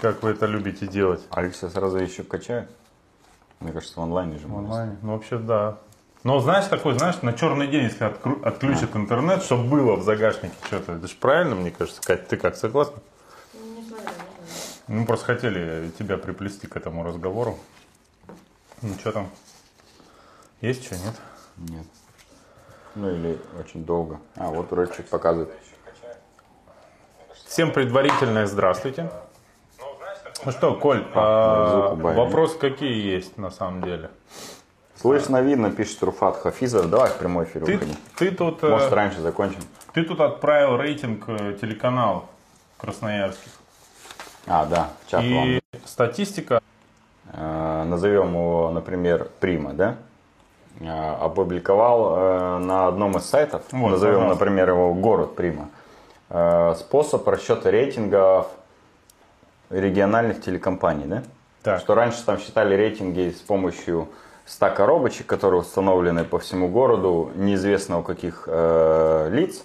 как вы это любите делать. Алекса сразу еще качает. Мне кажется, в онлайне же. В можно онлайне. Ну, вообще, да. Но знаешь, такой, знаешь, на черный день, если откру- отключат интернет, чтобы было в загашнике что-то. Это же правильно, мне кажется, Кать, ты как, согласна? Не знаю, не знаю. Мы просто хотели тебя приплести к этому разговору. Ну, что там? Есть что, нет? Нет. Ну или очень долго. А, вот вроде чуть показывает. Всем предварительное здравствуйте. Ну что, Коль, а, убавим. вопросы какие есть на самом деле? Слышно, видно, пишет Руфат Хафизов. Давай в прямой эфир Ты, выходи. ты, тут, э, Может, раньше закончим. ты тут отправил рейтинг э, телеканалов красноярских. А, да, в чат вам. И статистика, Э, назовем его, например, Прима, да? Э, Опубликовал э, на одном из сайтов, Вот, назовем, пожалуйста. например, его город Прима, э, способ расчета рейтингов региональных телекомпаний, да? Так. Что раньше там считали рейтинги с помощью 100 коробочек, которые установлены по всему городу, неизвестно у каких э, лиц,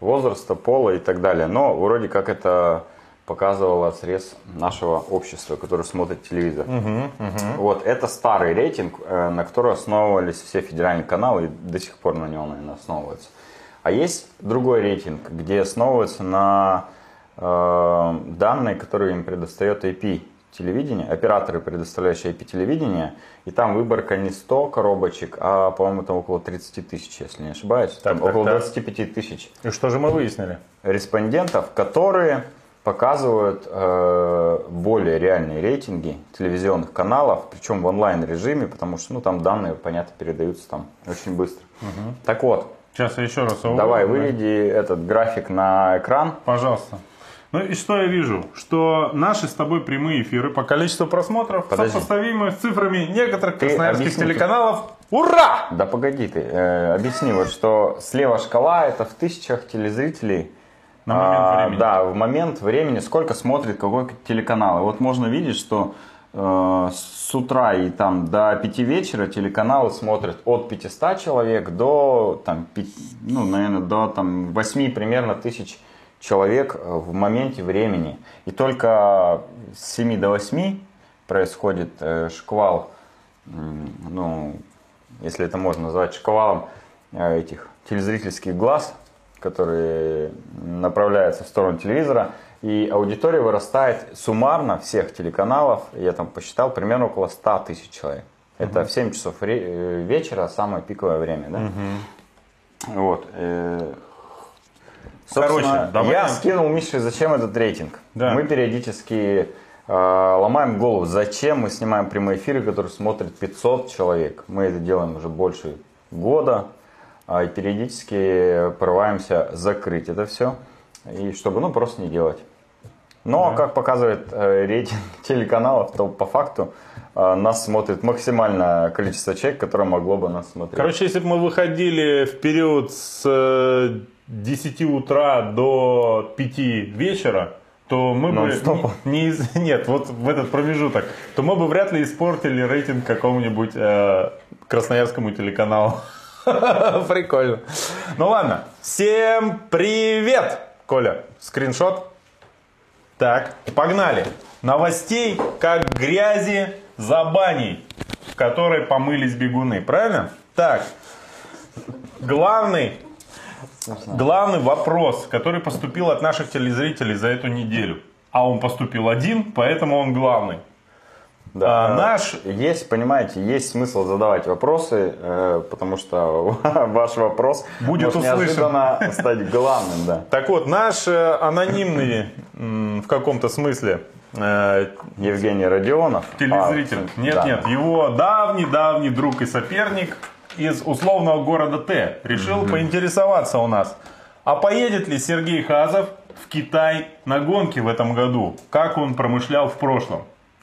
возраста, пола и так далее. Но вроде как это показывало срез нашего общества, которое смотрит телевизор. Вот это старый рейтинг, э, на который основывались все федеральные каналы и до сих пор на нем, наверное, основываются. А есть другой рейтинг, где основывается на данные, которые им предоставит IP телевидение, операторы, предоставляющие IP телевидение, и там выборка не 100 коробочек, а, по-моему, там около 30 тысяч, если не ошибаюсь. Там так, около так. 25 тысяч и что же мы выяснили? респондентов, которые показывают э, более реальные рейтинги телевизионных каналов, причем в онлайн режиме, потому что ну, там данные, понятно, передаются там очень быстро. Так вот, Сейчас я еще раз давай уволю, да? выведи этот график на экран. Пожалуйста. Ну и что я вижу? Что наши с тобой прямые эфиры по количеству просмотров Подожди. сопоставимы с цифрами некоторых Ты красноярских объясни, телеканалов. Ура! Да погоди ты, э, объясни вот, что слева шкала это в тысячах телезрителей. На момент А, времени. Да, в момент времени, сколько смотрит какой телеканал. И вот можно видеть, что э, с утра и там до 5 вечера телеканалы смотрят от 500 человек до, там, пи- ну, наверное, до там, 8 примерно тысяч человек э, в моменте времени. И только с 7 до 8 происходит э, шквал, ну, если это можно назвать шквалом э, этих телезрительских глаз, которые направляются в сторону телевизора, и аудитория вырастает суммарно всех телеканалов, я там посчитал, примерно около 100 тысяч человек. Это в 7 часов вечера самое пиковое время, да? Вот. Э, Собственно, Короче, давай я скинул Мише, зачем этот рейтинг. Да. Мы периодически э, ломаем голову, зачем мы снимаем прямые эфиры, которые смотрят 500 человек. Мы это делаем уже больше года. а, и периодически порываемся закрыть это все. И чтобы, ну, просто не делать. Но, как показывает э, рейтинг телеканалов, то по факту э, нас смотрит максимальное количество человек, которое могло бы нас смотреть. Короче, если бы мы выходили в период с э, 10 утра до 5 вечера, то мы бы не, не нет, вот в этот промежуток, то мы бы вряд ли испортили рейтинг какому-нибудь э, красноярскому телеканалу. Прикольно. Ну ладно. Всем привет, Коля. Скриншот. Так, погнали. Новостей, как грязи за баней, в которой помылись бегуны. Правильно? Так, главный, главный вопрос, который поступил от наших телезрителей за эту неделю. А он поступил один, поэтому он главный. Да, А, наш- Есть, понимаете, есть смысл задавать вопросы, э, потому что ваш вопрос Будет может услышан. неожиданно стать главным, да. Так вот, наш э, анонимный в каком-то смысле э, Евгений Родионов. телезритель. А, нет, да. нет, его давний-давний друг и соперник из условного города Т решил поинтересоваться у нас, а поедет ли Сергей Хазов в Китай на гонки в этом году, как он промышлял в прошлом.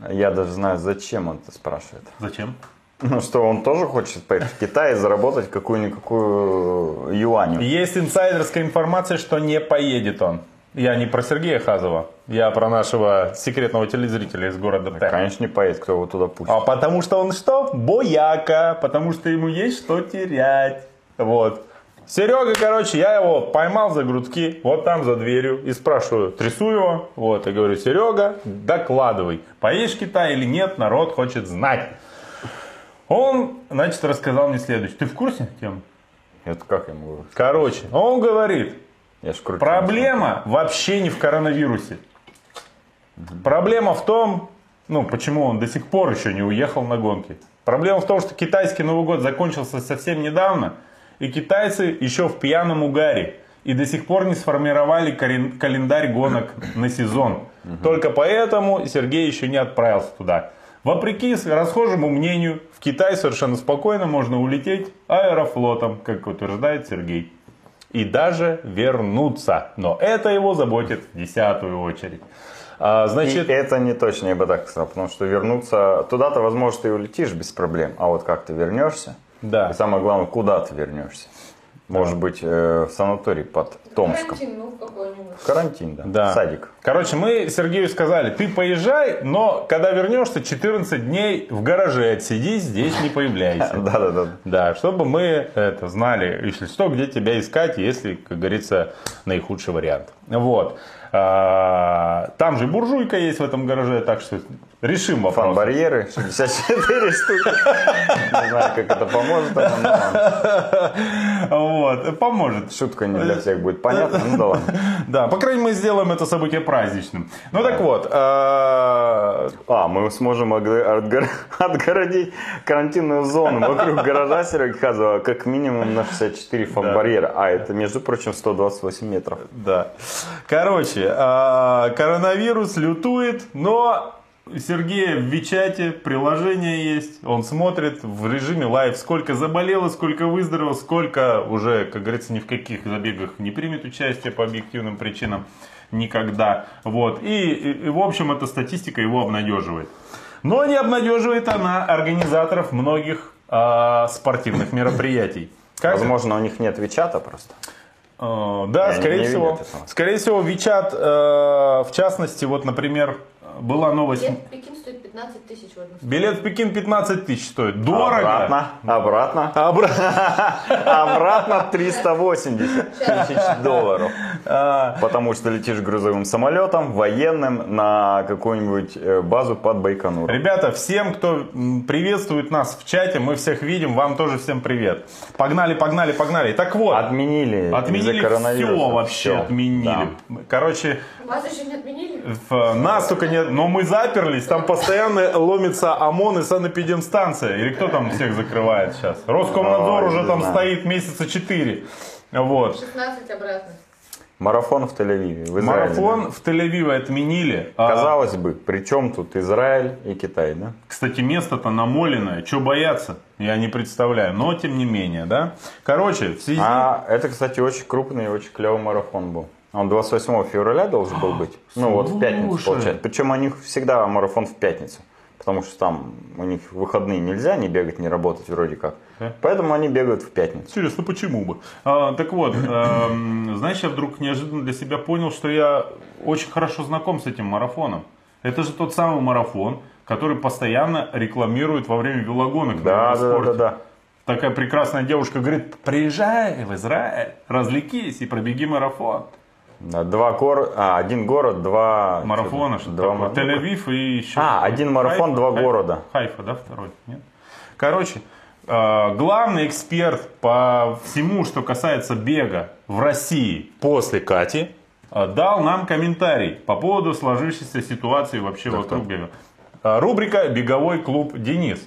Я даже знаю, зачем он это спрашивает. Зачем? Ну что, он тоже хочет поехать в Китай и заработать какую-никакую юаню. Есть инсайдерская информация, что не поедет он. Я не про Сергея Хазова, я про нашего секретного телезрителя из города Т. Конечно, не поедет, кто его туда пустит. А потому что он что? Бояка, потому что ему есть что терять. Вот. Серега, короче, я его поймал за грудки, вот там за дверью, и спрашиваю, трясу его, вот, и говорю, Серега, докладывай, поедешь в Китай или нет, народ хочет знать. Он, значит, рассказал мне следующее. Ты в курсе тем? Это как я могу? Короче, он говорит, Я кручу. Проблема вообще не в коронавирусе. Проблема в том, ну, почему он до сих пор еще не уехал на гонки. Проблема в том, что китайский Новый год закончился совсем недавно, и китайцы еще в пьяном угаре. И до сих пор не сформировали календарь гонок на сезон. Только поэтому Сергей еще не отправился туда. Вопреки расхожему мнению, в Китай совершенно спокойно можно улететь аэрофлотом, как утверждает Сергей и даже вернуться. Но это его заботит в десятую очередь. А, И значит, это не точно, я бы так сказал, потому что вернуться туда-то, возможно, ты улетишь без проблем, а вот как ты вернешься, да. и самое главное, куда ты вернешься. Может быть, э, в санаторий под Томском. Карантин, ну, какой-нибудь. В карантин, да. Да. Садик. Короче, мы Сергею сказали, ты поезжай, но когда вернешься, 14 дней в гараже отсиди, здесь не появляйся. Да-да-да. Да, чтобы мы это знали, если что, где тебя искать, если, как говорится, наихудший вариант. Вот. А, Там же буржуйка есть в этом гараже, так что решим вопрос. Фан-барьеры, 64 штуки. Не знаю, как это поможет. Вот, поможет. Шутка не для всех будет понятна, ну да ладно. Да, по крайней мере, сделаем это событие праздничным. Ну так вот, а, А, мы сможем отго- отгор- отгородить карантинную зону вокруг гаража Сереги Хазова как минимум на 64 фан-барьера. А это, между прочим, 128 метров. да. Короче, а, коронавирус лютует, но Сергея в WeChat е приложение есть, он смотрит в режиме live, сколько заболело, сколько выздоровело, сколько уже, как говорится, ни в каких забегах не примет участие по объективным причинам никогда. Вот. И, и- и, в общем, эта статистика его обнадеживает. Но не обнадеживает она организаторов многих а, спортивных мероприятий. Как- Возможно, у них нет Вичата просто. Э, Да, И скорее всего. Скорее всего, Вичат, э, в частности, вот, например, была новость. Стоит 15 тысяч в одну Билет в Пекин 15 тысяч стоит. Дорого. Обратно, обратно, Обра- обратно 380 тысяч долларов. А, Потому что летишь грузовым самолетом, военным, на какую-нибудь э, базу под Байконуром. Ребята, всем, кто приветствует нас в чате, мы всех видим, вам тоже всем привет. Погнали, погнали, погнали. Так вот, Отменили, отменили все вообще, отменили. Короче, Вас еще не отменили? нас только не... Но мы заперлись, там постоянно ломится ОМОН и санэпидемстанция. Или кто там всех закрывает сейчас? Роскомнадзор Ой, уже там знаю. стоит месяца 4. Вот. 16 обратно. Марафон в Тель-Авиве, в Израиле. Марафон в Тель-Авиве отменили. А, Казалось бы, при чем тут Израиль и Китай, да? Кстати, место-то намоленное. Что бояться? Я не представляю. Но тем не менее, да? Короче, в связи... А это, кстати, очень крупный и очень клевый марафон был. Он 28 февраля должен был быть. Ну вот в пятницу получается. Причем у них всегда марафон в пятницу. Потому что там у них выходные нельзя не бегать, не работать вроде как. Да. Поэтому они бегают в пятницу. Интересно, почему бы? А, так вот, эм, знаешь, я вдруг неожиданно для себя понял, что я очень хорошо знаком с этим марафоном. Это же тот самый марафон, который постоянно рекламируют во время велогонок Да, да, велоспорте. да, да. Такая прекрасная девушка говорит, приезжай в Израиль, развлекись и пробеги марафон. Да, Два гор... а, один город, два... Марафона, что два такое. ма- Тель-Авив и еще... А, один марафон, два города. Хайфа, да, второй? Нет? Короче, э, главный эксперт по всему, что касается бега в России после Кати, э, дал нам комментарий по поводу сложившейся ситуации вообще вокруг бега. Э, Рубрика «Беговой клуб Денис».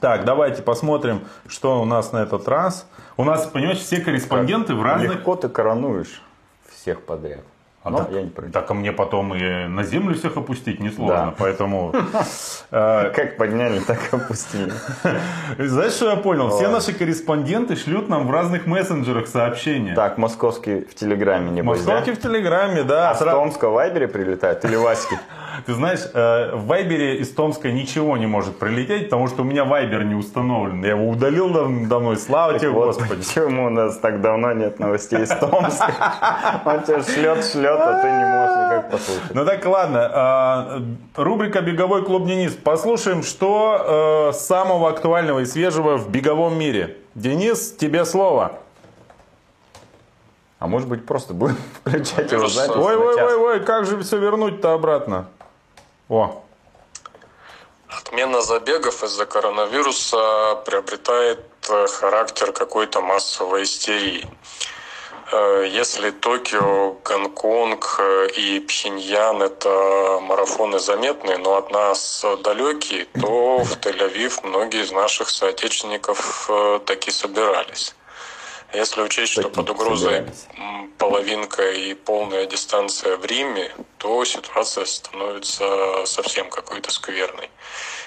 Так, давайте посмотрим, что у нас на этот раз. У нас, понимаешь, все корреспонденты в разных... Легко ты коронуешь всех подряд. А Но так, я не против. так, а мне потом и на землю всех опустить несложно, Да. поэтому... э, Как подняли, так и опустили. Знаешь, что я понял? Все наши корреспонденты шлют нам в разных мессенджерах сообщения. Так, московский в Телеграме, небось, да? Московки в Телеграме, да. А с Томска в Вайбере прилетает или Васьки? Ты знаешь, э, в Вайбере из Томска ничего не может прилететь, потому что у меня Вайбер не установлен. Я его удалил дав- давно, и слава тебе, Вот Господи. почему у нас так давно нет новостей из Томска. Он тебе шлет, шлет, а ты не можешь никак послушать. Ну так, ладно. э, Рубрика «Беговой клуб Денис». Послушаем, что э, самого актуального и свежего в беговом мире. Денис, тебе слово. А может быть просто будем включать его запись Ой, ой, ой, ой, как же все вернуть-то обратно? О, Отмена забегов из-за коронавируса приобретает э, характер какой-то массовой истерии. Э, Если Токио, Гонконг э, и Пхеньян – это марафоны заметные, но от нас далекие, то в Тель-Авив многие из наших соотечественников таки собирались. Если учесть, что под угрозой половинка и полная дистанция в Риме, то ситуация становится совсем какой-то скверной.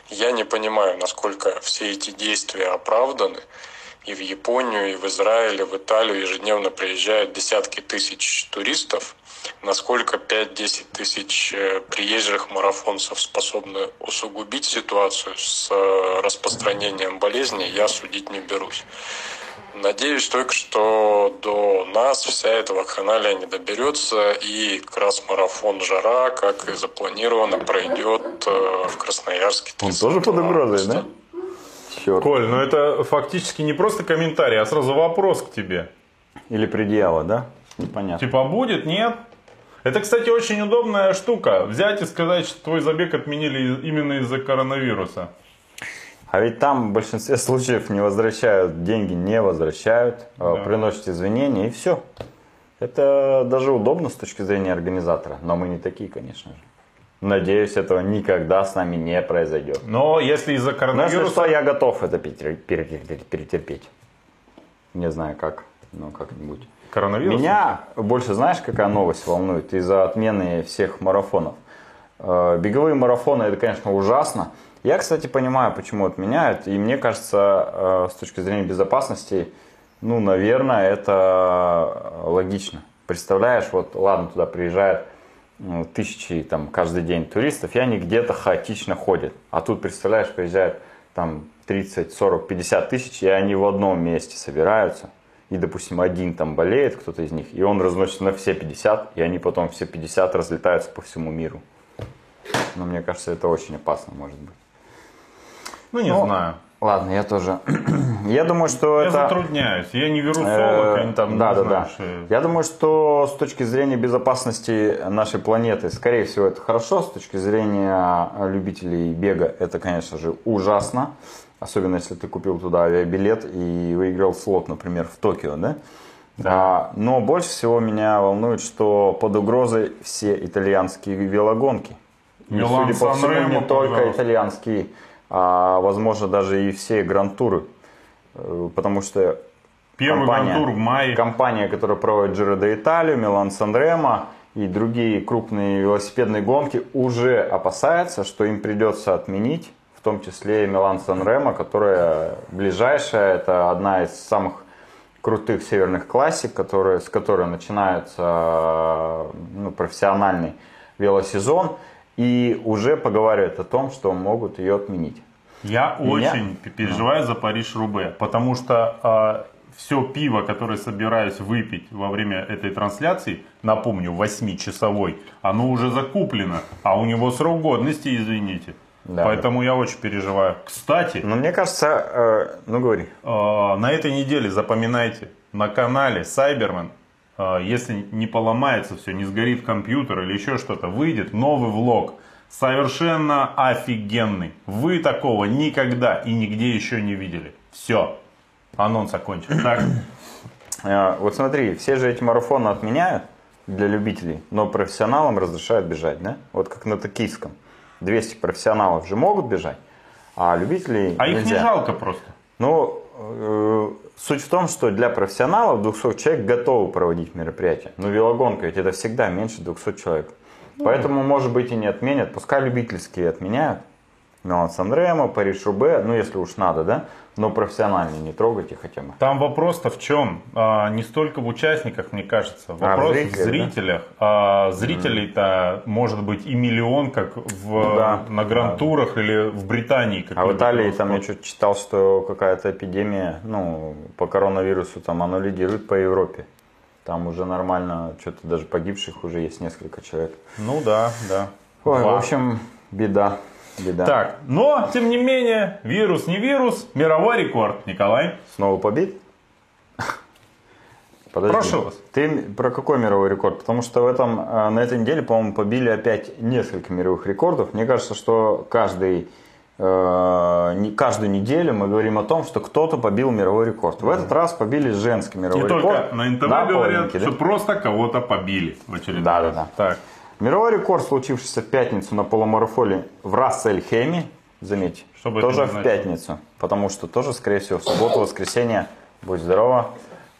Я не понимаю, насколько все эти действия оправданы. И в Японию, и в Израиль, и в Италию ежедневно приезжают десятки тысяч туристов. Насколько 5-10 тысяч э, приезжих марафонцев способны усугубить ситуацию с э, распространением болезни, я судить не берусь. Надеюсь только, что до нас вся эта вакханалия не доберется, и как раз марафон «Жара», как и запланировано, пройдет э, в Красноярске. Он 30 тоже под угрозой, да? Черт. Коль, ну это фактически не просто комментарий, а сразу вопрос к тебе. Или предъява, да? Непонятно. Типа будет, нет? Это, кстати, очень удобная штука. Взять и сказать, что твой забег отменили именно из-за коронавируса. А ведь там в большинстве случаев не возвращают, деньги не возвращают, э, Да. приносят извинения и все. Это даже удобно с точки зрения организатора, но мы не такие, конечно же. Надеюсь, этого никогда с нами не произойдет. Но если из-за Но если коронавируса... что, я готов это перетер- перетер- перетерпеть. Не знаю как, но как-нибудь. Коронавирус? Меня больше, знаешь, какая новость волнует из-за отмены всех марафонов? Э, Беговые марафоны, это, конечно, ужасно. Я, кстати, понимаю, почему отменяют. И мне кажется, э, с точки зрения безопасности, ну, наверное, это логично. Представляешь, вот, ладно, туда приезжают ну, тысячи там каждый день туристов, и они где-то хаотично ходят. А тут, представляешь, приезжают там 30, 40, 50 тысяч, и они в одном месте собираются. И, допустим, один там болеет, кто-то из них, и он разносит на все 50, и они потом все 50 разлетаются по всему миру. Но мне кажется, это очень опасно, может быть. Ну, не Ну, знаю. Ладно, я тоже. я думаю, что Я это... затрудняюсь. Я не Э, они там, да, да, да. Я думаю, что с точки зрения безопасности нашей планеты, скорее всего, это хорошо. С точки зрения любителей бега, это, конечно же, ужасно. Особенно, если ты купил туда авиабилет и выиграл слот, например, в Токио, да? А, но больше всего меня волнует, что под угрозой все итальянские велогонки. И, Милан, судя по всему, не только пожалуйста. итальянские, а, возможно, даже и все гранд-туры. Э, Потому что Первый компания, гран-тур в мае. компания, которая проводит Giro d'Italia, Милан Санремо и другие крупные велосипедные гонки уже опасается, что им придется отменить, в том числе и Милан Санремо, которая ближайшая, это одна из самых крутых северных классик, которые, с которой начинается ну, профессиональный велосезон, и уже поговаривают о том, что могут ее отменить. Я Меня? очень п- переживаю за Париж-Рубе, потому что все пиво, которое собираюсь выпить во время этой трансляции, напомню, 8-часовой, оно уже закуплено, а у него срок годности, извините. Да. Поэтому я очень переживаю. Кстати, Но мне кажется, э, ну говори. э, на этой неделе запоминайте, на канале э, если не поломается все, не сгорит компьютер или еще что-то, выйдет новый влог. Совершенно офигенный. Вы такого никогда и нигде еще не видели. Все. Анонс окончен. Так, Э, Вот смотри, все же эти марафоны отменяют для любителей, но профессионалам разрешают бежать, да? Вот как на токийском. 200 профессионалов же могут бежать, а любителей а их не нельзя. жалко просто. Ну, э, суть в том, что для профессионалов 200 человек готовы проводить мероприятия. Но велогонка ведь это всегда меньше 200 человек. Поэтому, может быть, и не отменят. Пускай любительские отменяют. Милан Санремо, Париж Рубе, ну если уж надо, да? Но профессиональные не трогайте хотя бы. Там вопрос-то в чем? А, не столько в участниках, мне кажется. Вопрос в зрителях, да? зрителях. А, зрителей-то может быть и миллион, как в, Ну да, на гранд-турах или в Британии. А в Италии там я что-то читал, что какая-то эпидемия, ну, по коронавирусу там оно лидирует по Европе. Там уже нормально, что-то даже погибших уже есть несколько человек. Ну да, да. Ой, Два. в общем, беда. Беда. Так, но, тем не менее, вирус не вирус, мировой рекорд, Николай. Снова побит? Подожди. Прошу вас. Ты про какой мировой рекорд? Потому что в этом, э, на этой неделе, по-моему, побили опять несколько мировых рекордов. Мне кажется, что каждый, э, каждую неделю мы говорим о том, что кто-то побил мировой рекорд. В этот раз побили женский мировой Не рекорд. только на НТВ на говорят, да? что просто кого-то побили в очередной Да, раз. да, да. Так. Мировой рекорд, случившийся в пятницу на полумарафоне в Рассельхеме, заметьте, Что бы это тоже в пятницу, потому что тоже, скорее всего, в субботу, воскресенье, будь здорова,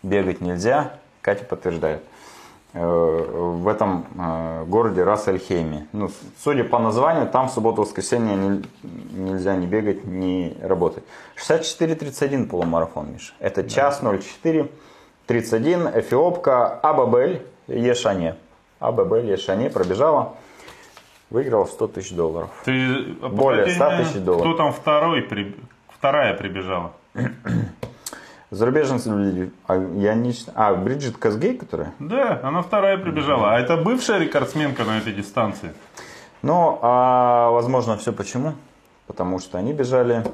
бегать нельзя, Катя подтверждает. Э, В этом э, городе Рассельхейме. Ну, судя по названию, там в субботу, воскресенье не- нельзя ни бегать, ни работать. 64-31 полумарафон, Миша. Это час 04-31, эфиопка Абабель Ешане. Абабель Ешане пробежала, выиграла 100 тысяч долларов. Ты Более погоди 100 меня, тысяч долларов. Кто там второй, при- вторая прибежала? Зарубежница, а, я не... А, Бриджит Казгей, которая? Да, она вторая прибежала. А это бывшая рекордсменка на этой дистанции. Ну, а возможно, все почему? Потому что они бежали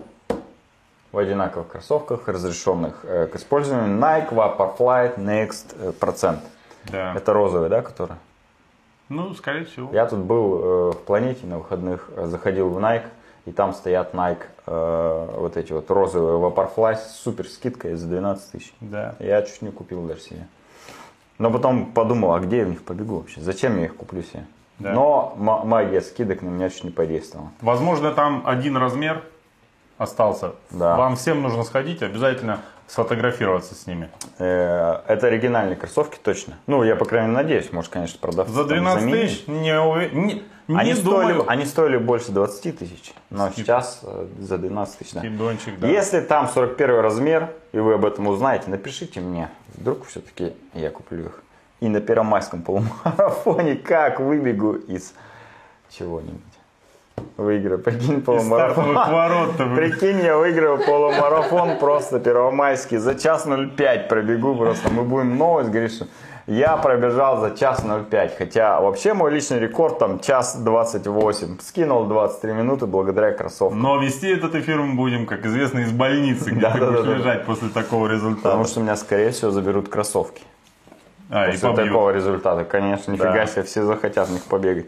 в одинаковых кроссовках, разрешенных э, к использованию Nike Vaporfly Next э, процент. Да. Это розовый, да, который? Ну, скорее всего. Я тут был э, в планете на выходных, э, заходил в Nike, и там стоят Nike э, вот эти вот розовые Vaporfly с супер скидкой за 12 тысяч. Да. Я чуть не купил даже себе. Но потом подумал, а где я в них побегу вообще? Зачем я их куплю себе? Да. Но магия скидок на меня чуть не подействовала. Возможно, там один размер остался. Да. Вам всем нужно сходить, обязательно сфотографироваться с ними. Э, Это оригинальные кроссовки точно. Ну, я, по крайней мере, надеюсь, может, конечно, продавцы За там 12 заменят. тысяч не, уве- не, не Они, стоили, они стоили больше 20 тысяч, но сейчас э, за 12 тысяч. да. Скидончик, да. Если там 41 размер, и вы об этом узнаете, напишите мне. Вдруг все-таки я куплю их. И на первомайском полумарафоне как выбегу из чего-нибудь. Выиграю, прикинь, полумарафон. вы- Прикинь, я выиграю полумарафон просто первомайский. За час 05 пробегу просто. Мы будем новость что я пробежал за час 05. Хотя вообще мой личный рекорд там час 28. Скинул 23 минуты благодаря кроссовкам. Но вести этот эфир мы будем, как известно, из больницы, где ты будешь лежать после такого результата. Потому что меня, скорее всего, заберут кроссовки. а, и После побьют. такого результата, конечно, нифига себе, все захотят в них побегать.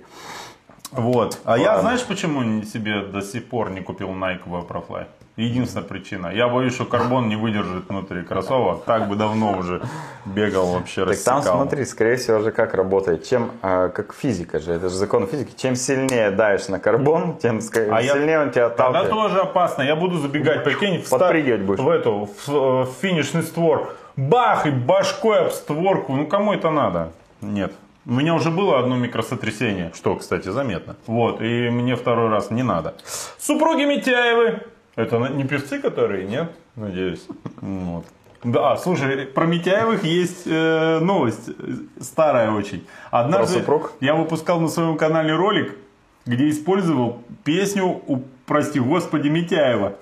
Вот. А я, Ладно. знаешь, почему себе до сих пор не купил Nike Vaporfly? Единственная причина. Я боюсь, что карбон не выдержит внутри кроссовок. Так бы давно уже бегал вообще, Так там рассекал. смотри, скорее всего же как работает. Чем, э, как физика же, это же закон физики. Чем сильнее давишь на карбон, тем ска- А я- сильнее он тебя Тогда отталкивает. тоже опасно. Я буду забегать, прикинь, в, ста- Подпрыгивать будешь. в эту, в, э, в финишный створ. Бах, и башкой об створку. Ну, кому это надо? Нет. У меня уже было одно микросотрясение, что, кстати, заметно. Вот, и мне второй раз не надо. Супруги Митяевы. Это не певцы, которые, нет? Надеюсь. Вот. Да, слушай, про Митяевых есть э, новость, э, старая очень. Однажды я выпускал на своем канале ролик, где использовал песню у, прости господи, Митяева.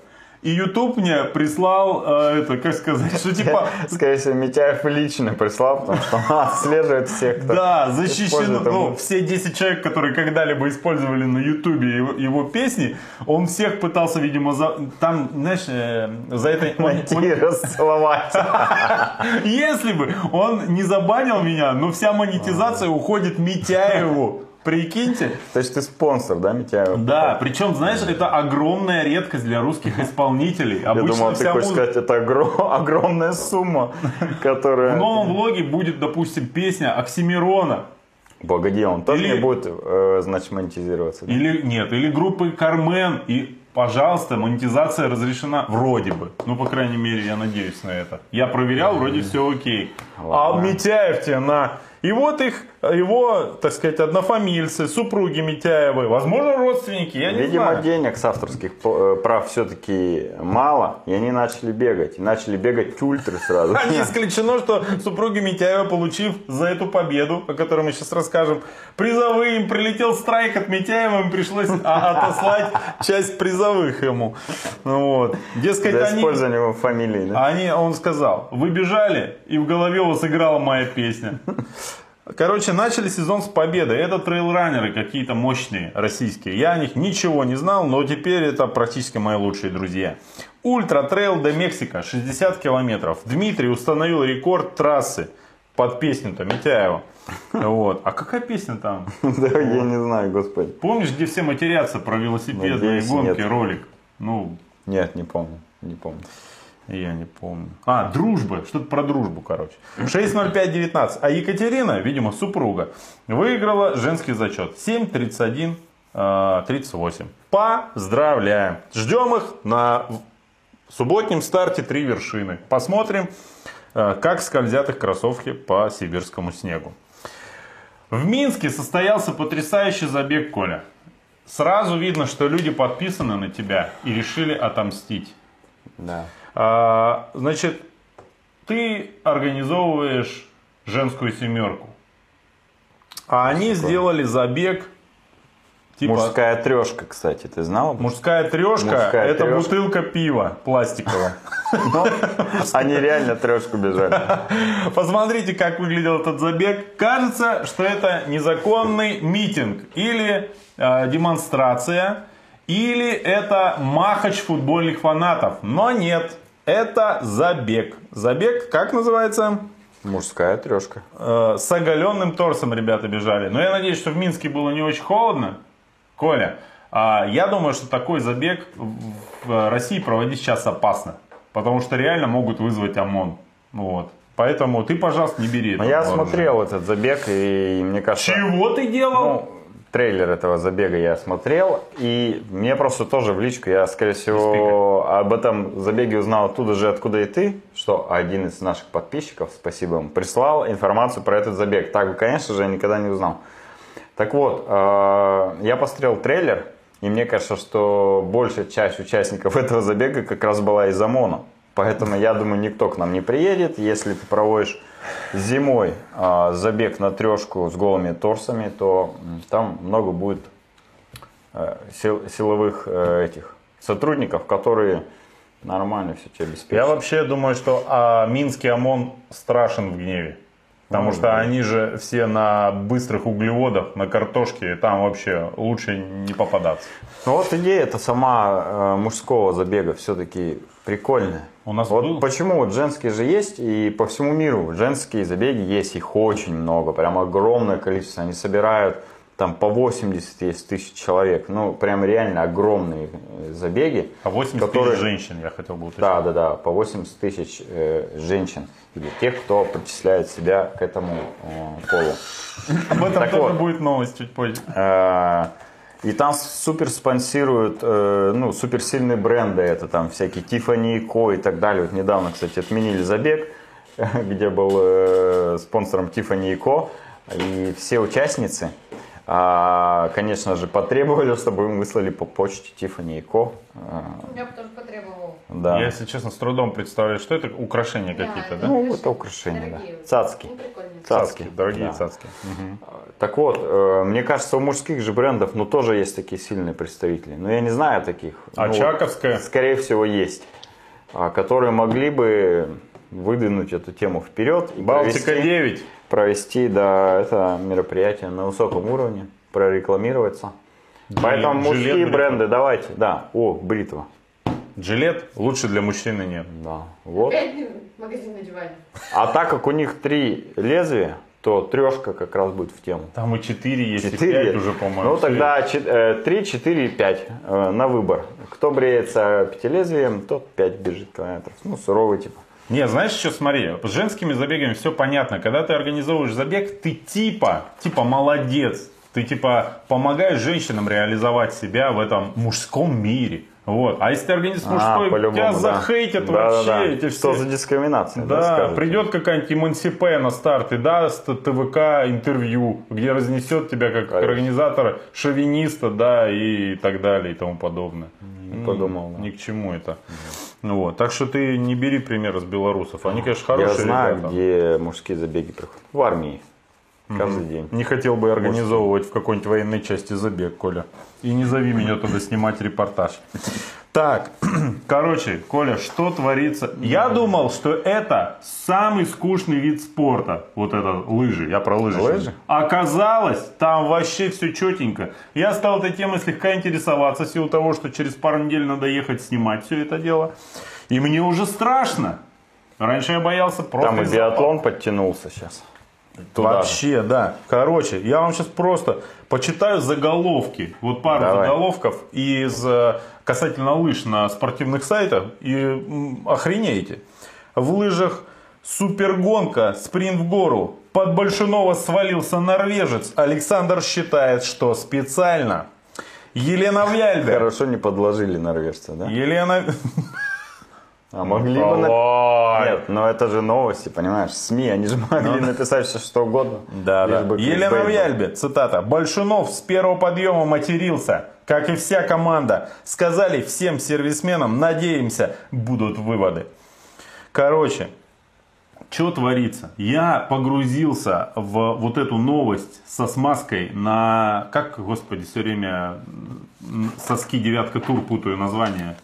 И YouTube мне прислал, э, это, как сказать, что типа, Скорее всего, Митяев лично прислал, потому что он отслеживает всех, кто да, защищено, ну, все 10 человек, которые когда-либо использовали на YouTube его, его песни, он всех пытался, видимо, за, там, знаешь, э, за это... найти он- и расцеловать. Если бы он не забанил меня, но вся монетизация уходит Митяеву. Прикиньте. То есть ты спонсор, да, Митяева? Да, причем, знаешь, это огромная редкость для русских исполнителей. Я Обычно думал, ты хочешь музыка... сказать, это огром- огромная сумма, которая... В новом влоге будет, допустим, песня Оксимирона. Погоди, он тоже Или- не будет, э, значит, монетизироваться. да? Или нет, или группы Кармен. И, пожалуйста, монетизация разрешена вроде бы. Ну, по крайней мере, я надеюсь на это. Я проверял, вроде все окей. А Ладно. Митяев тебе на... И вот их, его, так сказать, однофамильцы, супруги Митяевы, возможно, родственники, я не Видимо, знаю. денег с авторских э, прав все-таки мало, и они начали бегать. Начали бегать ультры сразу. А не исключено, что супруги Митяева, получив за эту победу, о которой мы сейчас расскажем, призовые, им прилетел страйк от Митяева, им пришлось отослать часть призовых ему. Ну Вот. Дескать, За они, использование его фамилии, да? они, он сказал, вы бежали, и в голове у вас играла моя песня. Короче, начали сезон с победы. Это трейлранеры какие-то мощные, российские. Я о них ничего не знал, но теперь это практически мои лучшие друзья. Ultra Trail de Mexico, 60 километров. Дмитрий установил рекорд трассы. под песню-то Митяева. Вот. А какая песня там? Да, я не знаю, господи. Помнишь, где все матерятся про велосипедные гонки, ролик? Ну, Нет, не помню, не помню. Я не помню. А, дружба. Что-то про дружбу, короче. 6.05.19. А Екатерина, видимо, супруга, выиграла женский зачет. 7.31. э, 38. Поздравляем. Ждем их на субботнем старте три вершины. Посмотрим, э, как скользят их кроссовки по сибирскому снегу. В Минске состоялся потрясающий забег, Коля. Сразу видно, что люди подписаны на тебя и решили отомстить. Да. А, значит, ты организовываешь женскую семерку. А они сделали забег типа Мужская трешка, кстати, ты знал? мужская трешка. Мужская это трёшка. бутылка пива пластиковая. Ну, Они реально трешку бежали. Посмотрите, как выглядел этот забег. Кажется, что это незаконный митинг или э, демонстрация, или это махач футбольных фанатов. Но нет, это забег. Забег, как называется? Мужская трешка. Э, с оголенным торсом ребята бежали. Но я надеюсь, что в Минске было не очень холодно. Коля, а я думаю, что такой забег в- в России проводить сейчас опасно. Потому что реально могут вызвать ОМОН. Вот. Поэтому ты, пожалуйста, не бери это Ну, Я смотрел этот забег, и мне кажется... Чего ты делал? Ну, трейлер этого забега я смотрел, и мне просто тоже в личку, я, скорее всего, об этом забеге узнал оттуда же, откуда и ты, что один из наших подписчиков, спасибо ему, прислал информацию про этот забег. Так бы, конечно же, я никогда не узнал. Так вот, э, я посмотрел трейлер, и мне кажется, что большая часть участников этого забега как раз была из ОМОНа. Поэтому я думаю, никто к нам не приедет. Если ты проводишь зимой э, забег на трешку с голыми торсами, то там много будет э, сил- силовых э, этих сотрудников, которые нормально все тебе обеспечат. Я вообще думаю, что а, Минский ОМОН страшен в гневе. Потому что они же все на быстрых углеводах, на картошке, и там вообще лучше не попадаться. Ну вот идея это сама э, мужского забега все-таки прикольная. У нас вот был- почему вот женские же есть и по всему миру женские забеги есть, их очень много, прям огромное количество. Они собирают там по 80 есть тысяч человек, ну прям реально огромные э, забеги. А 80 которые- тысяч женщин, я хотел бы уточнить. Да, да, да, по 80 тысяч э, женщин или тех, кто причисляет себя к этому э, полу. Об этом Так тоже вот. будет новость чуть позже. И там супер спонсируют, э, ну, супер сильные бренды, это там всякие Tiffany Co и так далее. Вот недавно, кстати, отменили забег, где был э, спонсором Tiffany Co. И все участницы, а, конечно же, потребовали, чтобы им выслали по почте Tiffany Co. Я бы тоже потребовал. Да. Я, если честно, с трудом представляю, что это украшения какие-то, да? Ну, это украшения, да. Дорогие. Цацки. Ну, прикольные. Цацки. дорогие да. цацки. Так вот, э, мне кажется, у мужских же брендов, ну, тоже есть такие сильные представители. Но я не знаю таких. А Ну, Чаковская? Скорее всего, есть. а, Которые могли бы выдвинуть эту тему вперед и Балтика провести, 9. провести да, это мероприятие на высоком уровне, прорекламироваться. Поэтому Жилет мужские бритва. бренды, давайте, да, о, бритва. Джилет лучше для мужчины нет. Да, вот. Опять магазин на диване. А так как у них три лезвия, то трешка как раз будет в тему. Там и 4 есть, и Четыре? 5 уже, по-моему. Ну тогда 3, 4 и 5 на выбор. Кто бреется пятилезвием, тот 5 бежит километров. Ну, суровый типа. Не, знаешь, что смотри, с женскими забегами все понятно. Когда ты организовываешь забег, ты типа, типа молодец. Ты типа помогаешь женщинам реализовать себя в этом мужском мире. Вот. А если ты организуешь мужской, по-любому, тебя да. захейтят Да, вообще. да, да. Эти Что все... за дискриминация? Да, скажете? придет какая-нибудь эмансипе на старт и даст ТВК интервью, где разнесет тебя как Конечно. организатора, шовиниста, да, и так далее, и тому подобное. Не подумал, да. Ни к чему это. Ну вот. Так что ты не бери пример с белорусов. Они, конечно, Я хорошие знаю, ребята. где мужские забеги проходят. В армии. Каждый день. Не хотел бы организовывать в какой-нибудь военной части забег, Коля. И не зови меня туда снимать репортаж. Так, короче, Коля, что творится? Я думал, что это самый скучный вид спорта. Вот это лыжи. Я про лыжи. Лыжи? Оказалось, там вообще все четенько. Я стал этой темой слегка интересоваться в силу того, что через пару недель надо ехать снимать все это дело. И мне уже страшно. Раньше я боялся просто... Там и биатлон подтянулся сейчас. Туда. Вообще, да. Короче, я вам сейчас просто почитаю заголовки. Вот пару Давай. заголовков из э, касательно лыж на спортивных сайтах. И охренеете. В лыжах супергонка, спринт в гору. Под Большунова свалился норвежец. Александр считает, что специально. Елена Вяльбер. Хорошо не подложили норвежца, да? Елена... А могли бы... на-. Нет, но это же новости, понимаешь? СМИ, они же могли написать все что угодно. Ну. Да, да. Елена был. Вяльбе, цитата. Большунов с первого подъема матерился, как и вся команда. Сказали всем сервисменам, надеемся, будут выводы. Короче, что творится? Я погрузился в вот эту новость со смазкой на, как, господи, все время соски девятка тур путаю название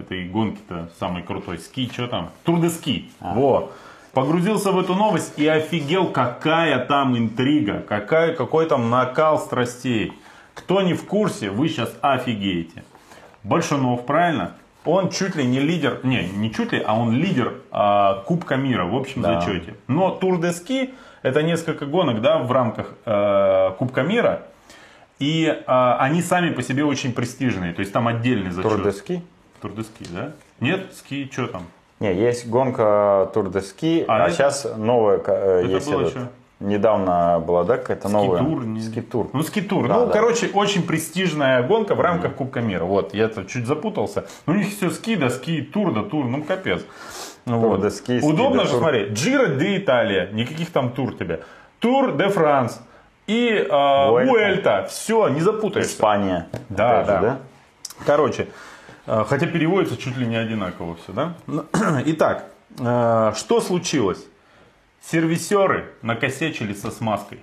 этой гонки-то самый крутой. Ски, что там? Тур де ски. Во. Погрузился в эту новость и офигел, какая там интрига, какая, какой там накал страстей. Кто не в курсе, вы сейчас офигеете. Большунов, правильно? Он чуть ли не лидер, не, не чуть ли, а он лидер а, Кубка мира в общем Да. зачете. Но Тур де Ски это несколько гонок, да, в рамках э, Кубка мира. И а, они сами по себе очень престижные. То есть там отдельный зачет. Тур де ски? Тур де Ски, да? Нет, ски, что там? Не, есть гонка Тур де ски, А, а, это- сейчас новая э, Это есть было этот. что? Недавно была, да, какая-то новая? Скитур, не- Скитур. Ну, скитур. Да, ну, да. короче, очень престижная гонка в рамках Кубка мира. Вот, я тут чуть запутался. Ну, у них все ски, да ски, тур, да тур. Ну, капец. Ну, Тур вот. ски, ски Удобно де же, тур. смотри. Джиро де Италия. Никаких там тур тебе. Тур де Франс. И а, Vuelta. Уэльта. Все, не запутаешься. Испания. Да, Опять же, да. Короче, э, хотя переводится чуть ли не одинаково все, да? Ну, Итак, э, что случилось? Сервисеры накосячили со смазкой.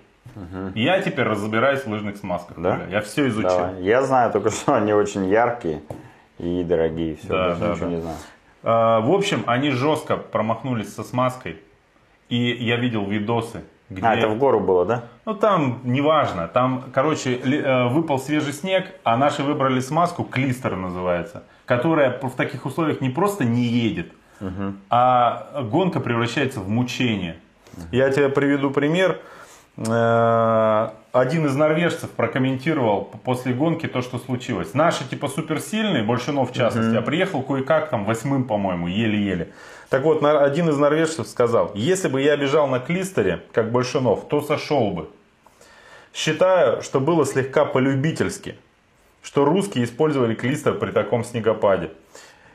Я теперь разбираюсь в лыжных смазках. Да? Я все изучил. Давай. Я знаю только, что они очень яркие и дорогие. Все, Да, да, ничего да. не знаю. Э, В общем, они жестко промахнулись со смазкой. И я видел видосы, где... А, это в гору было, да? Ну там неважно, там, короче, э, выпал свежий снег, а наши выбрали смазку, клистер называется, которая в таких условиях не просто не едет, а гонка превращается в мучение. Я тебе приведу пример. Э, Один из норвежцев прокомментировал после гонки то, что случилось. Наши типа суперсильные, Большинов в частности, а приехал кое-как там восьмым, по-моему, еле-еле. Так вот, один из норвежцев сказал, если бы я бежал на клистере, как Большинов, то сошел бы. Считаю, что было слегка полюбительски, что русские использовали клистер при таком снегопаде.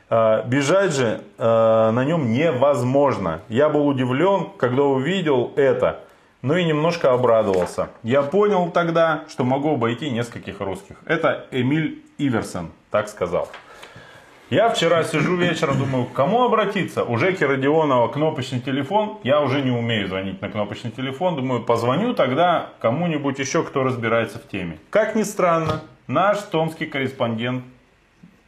Э, Бежать же э, на нем невозможно. Я был удивлен, когда увидел это, но и немножко обрадовался. Я понял тогда, что могу обойти нескольких русских. Это Эмиль Иверсон так сказал. Я вчера сижу вечером, думаю, к кому обратиться? У Жеки Родионова кнопочный телефон. Я уже не умею звонить на кнопочный телефон. Думаю, позвоню тогда кому-нибудь еще, кто разбирается в теме. Как ни странно, наш томский корреспондент,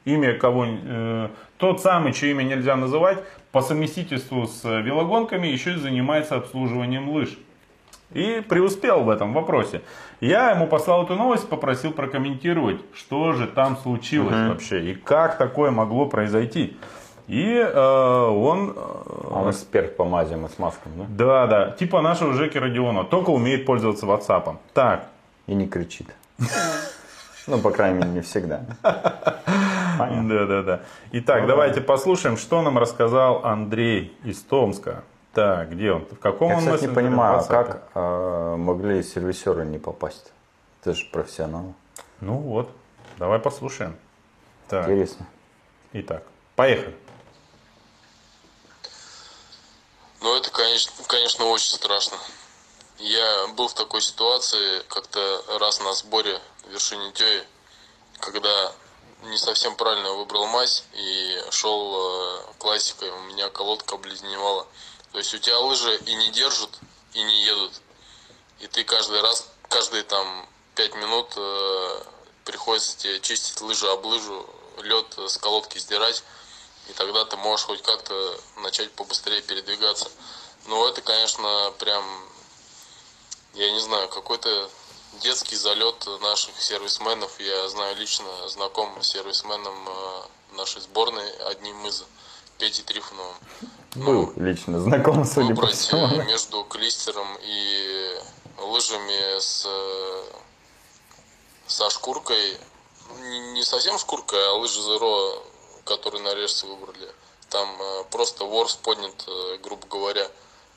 имя кого, э, тот самый, чье имя нельзя называть, по совместительству с велогонками еще и занимается обслуживанием лыж. И преуспел в этом вопросе. Я ему послал эту новость, попросил прокомментировать, что же там случилось вообще и как такое могло произойти. И э, он, э, Он эксперт по мазям и смазкам, да? да, да, типа нашего Жеки Родиона, только умеет пользоваться WhatsApp. Так, И не кричит. Ну, по крайней мере, не всегда. Понятно. да, да, да. Итак, давайте послушаем, что нам рассказал Андрей из Томска. Так, где он? В каком Я, он кстати, не понимаю, WhatsApp? как э, могли сервисеры не попасть? Ты же профессионал. Ну вот, давай послушаем. Так, Интересно. итак, поехали. Ну, это, конечно, конечно, очень страшно. Я был в такой ситуации как-то раз на сборе в вершине Тёи, когда не совсем правильно выбрал мазь и шел э, классикой, у меня колодка обледеневала. То есть у тебя лыжи и не держат, и не едут. И ты каждый раз, каждые там пять минут э, приходится тебе чистить лыжу об лыжу, лед с колодки сдирать. И тогда ты можешь хоть как-то начать побыстрее передвигаться. Но это, конечно, прям, я не знаю, какой-то детский залет наших сервисменов. Я знаю лично, знаком с сервисменом э, нашей сборной, одним из. Петей Трифоновым. Был лично знаком, судя по всему. между клистером и лыжами с, э, со шкуркой. Не совсем шкуркой, а лыжи Zero, которые на рельсы выбрали. Там э, просто ворс поднят, э, грубо говоря,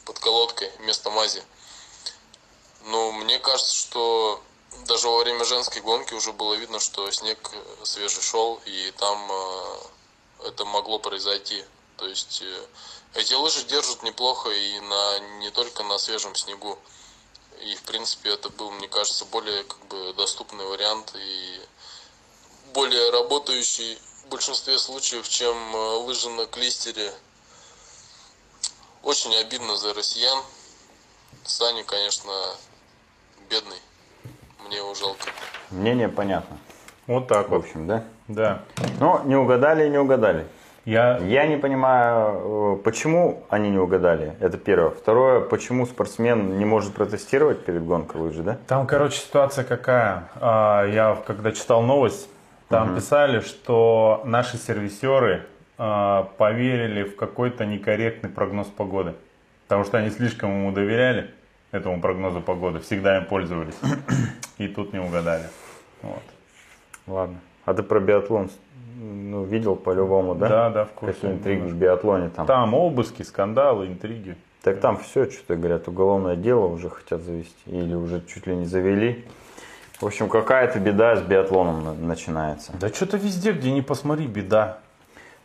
под колодкой вместо мази. Но мне кажется, что даже во время женской гонки уже было видно, что снег свежий шел, и там это могло произойти. То есть эти лыжи держат неплохо и на не только на свежем снегу. И в принципе это был, мне кажется, более как бы доступный вариант и более работающий в большинстве случаев, чем э, лыжи на клистере. Очень обидно за россиян. Саня, конечно, бедный. Мне его жалко. Мнение понятно. Вот так В вот. общем, да? Да. Но не угадали и не угадали. Я Я не понимаю, э, почему они не угадали. Это первое. Второе, почему спортсмен не может протестировать перед гонкой лыжи, да? Там, короче, ситуация какая. А, Я когда читал новость, там писали, что наши сервисеры а, поверили в какой-то некорректный прогноз погоды. Потому что они слишком ему доверяли, этому прогнозу погоды, всегда им пользовались. И тут не угадали. Вот. Ладно. А ты про биатлон ну, видел по-любому, да? Да, да, в курсе. Какие интриги в биатлоне там. Там обыски, скандалы, интриги. Так там все, что-то говорят, уголовное дело уже хотят завести. Или уже чуть ли не завели. В общем, какая-то беда с биатлоном на- начинается. Да что-то везде, где не посмотри, беда.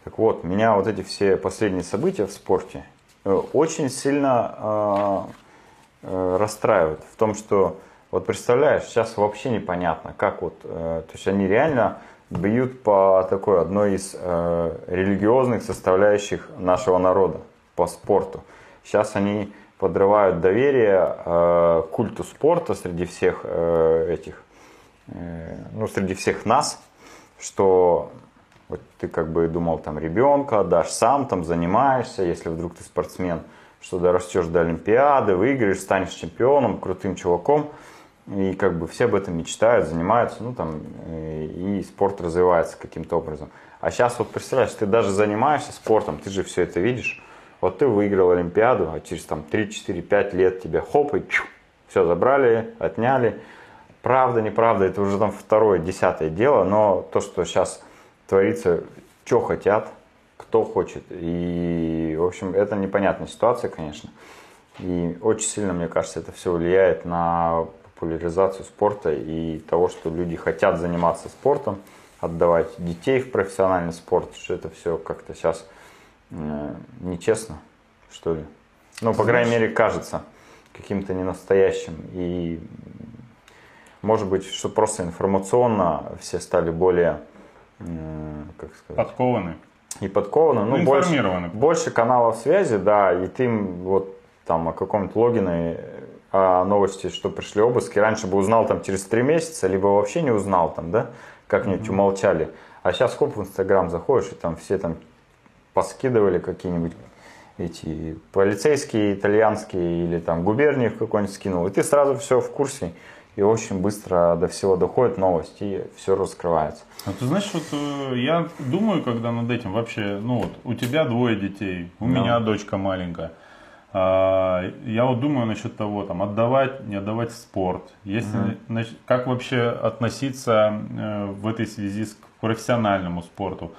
Так вот, меня вот эти все последние события в спорте э, очень сильно э, э, расстраивают. В том, что, вот представляешь, сейчас вообще непонятно, как вот, э, то есть они реально бьют по такой одной из э, религиозных составляющих нашего народа, по спорту. Сейчас они подрывают доверие э, культу спорта среди всех э, этих, э, ну, среди всех нас, что вот ты как бы думал, там, ребенка дашь сам, там, занимаешься, если вдруг ты спортсмен, что дорастешь до Олимпиады, выиграешь, станешь чемпионом, крутым чуваком, и как бы все об этом мечтают, занимаются, ну, там, э, и спорт развивается каким-то образом. А сейчас вот представляешь, ты даже занимаешься спортом, ты же все это видишь, вот ты выиграл Олимпиаду, а через там 3-4-5 лет тебя хоп и все забрали, отняли. Правда, неправда, это уже там второе, десятое дело, но то, что сейчас творится, что хотят, кто хочет. И, в общем, это непонятная ситуация, конечно. И очень сильно, мне кажется, это все влияет на популяризацию спорта и того, что люди хотят заниматься спортом, отдавать детей в профессиональный спорт, что это все как-то сейчас э, нечестно, что ли. Ну, по крайней мере, кажется каким-то ненастоящим. И может быть, что просто информационно все стали более, м, как сказать, Подкованы. и подкованы, ну, Ну, больше, больше каналов связи, да, и ты вот там о каком-то логине, новости, что пришли обыски, раньше бы узнал там через три месяца, либо вообще не узнал там, да, как-нибудь умолчали. А сейчас хоп в Инстаграм заходишь, и там все там поскидывали какие-нибудь эти полицейские итальянские или там губернии в какой-нибудь скинул, и ты сразу все в курсе, и очень быстро до всего доходит новость, и все раскрывается. А ты знаешь, вот э, я думаю, когда над этим вообще, ну вот, у тебя двое детей, у Да. меня дочка маленькая. А, Я вот думаю насчет того, там, отдавать, не отдавать спорт. Если, значит, как вообще относиться э, в этой связи с- к профессиональному спорту.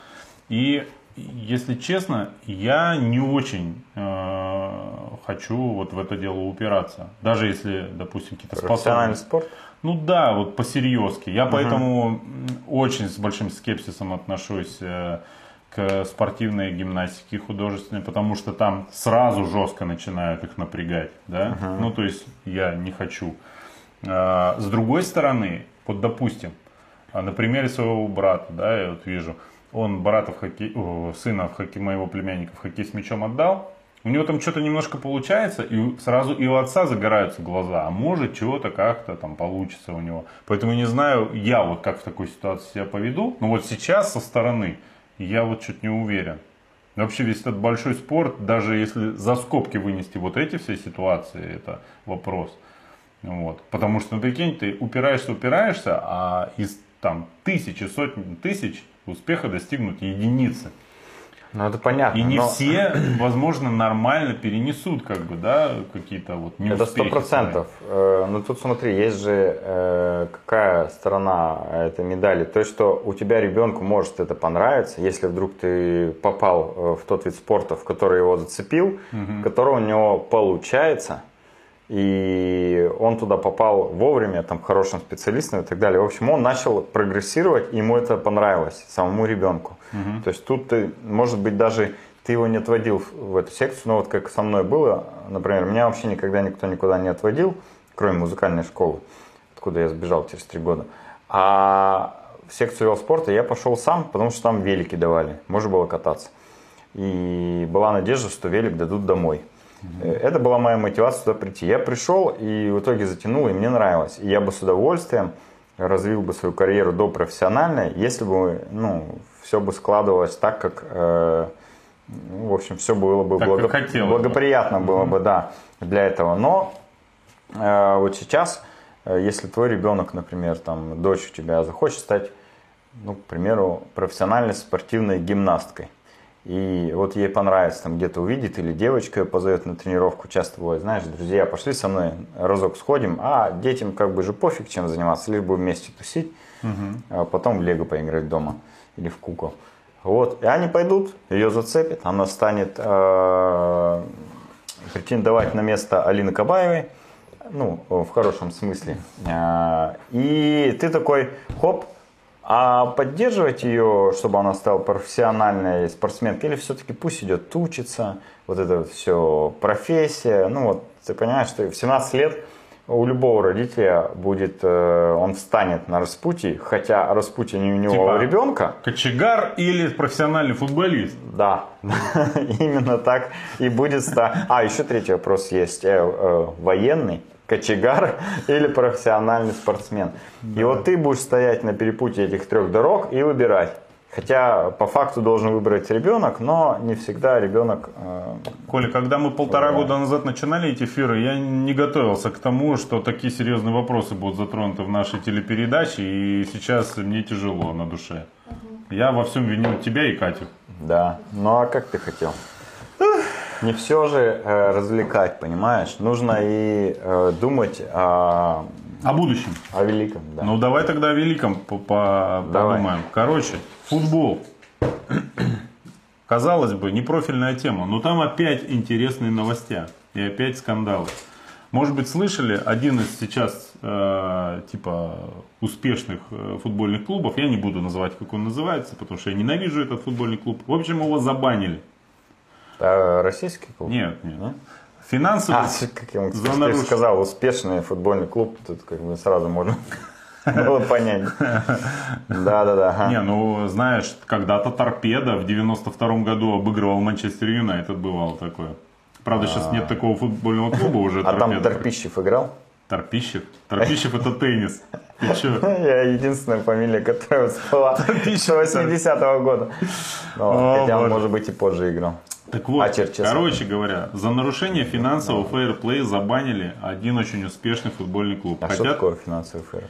И, если честно, я не очень э, хочу вот в это дело упираться. Даже если, допустим, какие-то Профессиональный способности. спорт? Ну да, вот по-серьезки. Я поэтому м, очень с большим скепсисом отношусь э, к спортивной гимнастике художественной, потому что там сразу жестко начинают их напрягать, да. Ну то есть я не хочу. А, С другой стороны, вот допустим, а, на примере своего брата, да, я вот вижу, он брата в хоккей, сына в хоккей, моего племянника в хоккей с мячом отдал, у него там что-то немножко получается, и сразу и у отца загораются глаза, а может чего-то как-то там получится у него. Поэтому не знаю, я вот как в такой ситуации себя поведу, но вот сейчас со стороны я вот чуть не уверен. Вообще весь этот большой спорт, даже если за скобки вынести вот эти все ситуации, это вопрос. Вот. Потому что, ну, прикинь, ты упираешься, упираешься, а из там тысячи, сотен тысяч успеха достигнут единицы. Ну, это понятно. И не но все, возможно, нормально перенесут, как бы, да, какие-то вот Это неуспехи сто процентов. Э, Ну тут смотри, есть же э, какая сторона этой медали. То, что у тебя ребенку может это понравиться, если вдруг ты попал э, в тот вид спорта, в который его зацепил, который у него получается, и он туда попал вовремя, там, хорошим специалистом и так далее. В общем, он начал прогрессировать, и ему это понравилось, самому ребенку. То есть тут ты, может быть, даже ты его не отводил в- в эту секцию, но вот как со мной было, например, меня вообще никогда никто никуда не отводил, кроме музыкальной школы, откуда я сбежал через три года. А в секцию велоспорта я пошел сам, потому что там велики давали, можно было кататься. И была надежда, что велик дадут домой. Э, Это была моя мотивация туда прийти. Я пришел и в итоге затянул, и мне нравилось. И я бы с удовольствием развил бы свою карьеру до профессиональной, если бы ну, все бы складывалось так, как, э, ну, в общем, все было бы Так, бы. благоприятно было бы, да, для этого. Но э, вот сейчас, э, если твой ребенок, например, там, дочь у тебя захочет стать, ну, к примеру, профессиональной спортивной гимнасткой, и вот ей понравится там где-то увидит, или девочка ее позовет на тренировку, часто бывает, знаешь, друзья, пошли со мной разок сходим, а детям как бы же пофиг чем заниматься, лишь бы вместе тусить, а потом в лего поиграть дома или в кукол. Вот, и они пойдут, ее зацепит, она станет э, претендовать на место Алины Кабаевой, ну, в хорошем смысле. А, И ты такой, хоп, а поддерживать ее, чтобы она стала профессиональной спортсменкой, или все-таки пусть идет учиться, вот это вот все, профессия, ну вот, ты понимаешь, что в 17 лет у любого родителя будет, э, он встанет на распутье, хотя распутье не у него, а у Типа- ребенка, Кочегар или профессиональный футболист? да, именно так и будет. А, еще третий вопрос есть. Э, э, Военный, кочегар или профессиональный спортсмен. И вот ты будешь стоять на перепутье этих трех дорог и выбирать. Хотя по факту должен выбрать ребенок, но не всегда ребенок... э, Коля, когда мы полтора года назад начинали эти эфиры, я не готовился к тому, что такие серьезные вопросы будут затронуты в нашей телепередаче, и сейчас мне тяжело на душе. Я во всем виню тебя и Катю. Да, ну а как ты хотел? Не все же э, развлекать, понимаешь? Нужно и э, думать о, О будущем. о великом. Да. Ну давай тогда о великом подумаем. Короче, футбол. Казалось бы, не профильная тема, но там опять интересные новости и опять скандалы. Может быть, слышали, один из сейчас э, типа успешных э, футбольных клубов, я не буду называть, как он называется, потому что я ненавижу этот футбольный клуб. В общем, его забанили. А российский клуб? Нет, нет. Да? Финансовый А, как я За ты сказал, успешный футбольный клуб, тут как бы сразу можно было понять. Да-да-да. ага. Не, ну знаешь, когда-то Торпеда в 92 году обыгрывал Манчестер Юнайтед, бывало такое. Правда, сейчас нет такого футбольного клуба уже. А там. Торпищев играл? Торпищев? Торпищев это теннис. Ты чё? Я единственная фамилия, которая всплыла с 80-го года. Ну, Хотя он, может быть, и позже играл. Так вот, А Черчесов? короче говоря, за нарушение финансового фейерплея забанили один очень успешный футбольный клуб. А что Хотят- такое финансовый фейр?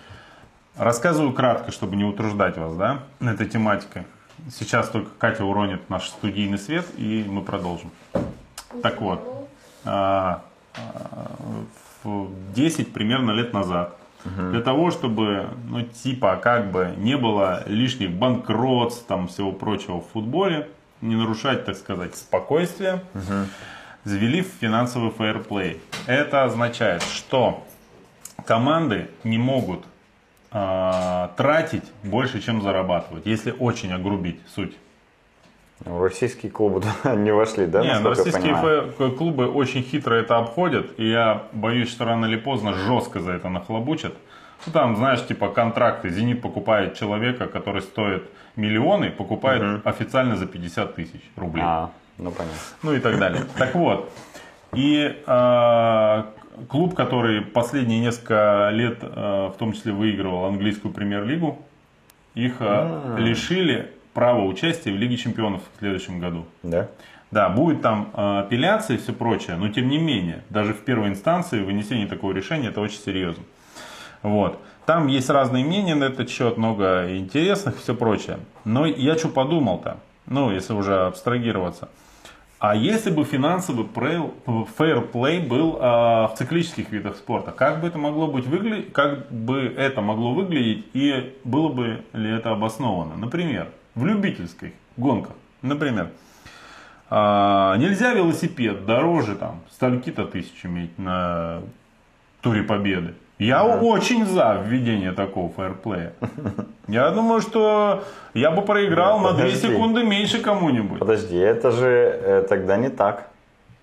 Рассказываю кратко, чтобы не утруждать вас, да, этой тематикой. Сейчас только Катя уронит наш студийный свет, и мы продолжим. Так вот, а, а, в 10 примерно лет назад, для того, чтобы, ну, типа, как бы не было лишних банкротств, там, всего прочего в футболе, не нарушать, так сказать, спокойствие, завели финансовый фейерплей. Это означает, что команды не могут а, тратить больше, чем зарабатывать, если очень огрубить суть. Ну, Российские клубы не вошли, да? Не, ну, российские клубы очень хитро это обходят, и я боюсь, что рано или поздно жестко за это нахлобучат. Ну, там, знаешь, типа контракты. Зенит покупает человека, который стоит миллионы, покупает официально за 50 тысяч рублей. А, ну понятно. ну и так далее. Так вот, и э, клуб, который последние несколько лет, э, в том числе выигрывал английскую премьер-лигу, их э, лишили права участия в Лиге чемпионов в следующем году. Да? Да, будет там э, апелляция и все прочее, но тем не менее, даже в первой инстанции вынесение такого решения это очень серьезно. Вот. Там есть разные мнения на этот счет, много интересных, все прочее. Но я что подумал-то? Ну, если уже абстрагироваться. А если бы финансовый фейерплей был а, в циклических видах спорта, как бы это могло быть выглядеть, как бы это могло выглядеть и было бы ли это обосновано? Например, в любительских гонках, например, а, нельзя велосипед дороже там стольки-то тысяч иметь на туре победы. Я да. очень за введение такого фэрплея. Я думаю, что я бы проиграл да, на 2 секунды меньше кому-нибудь. Подожди, это же э, тогда не так.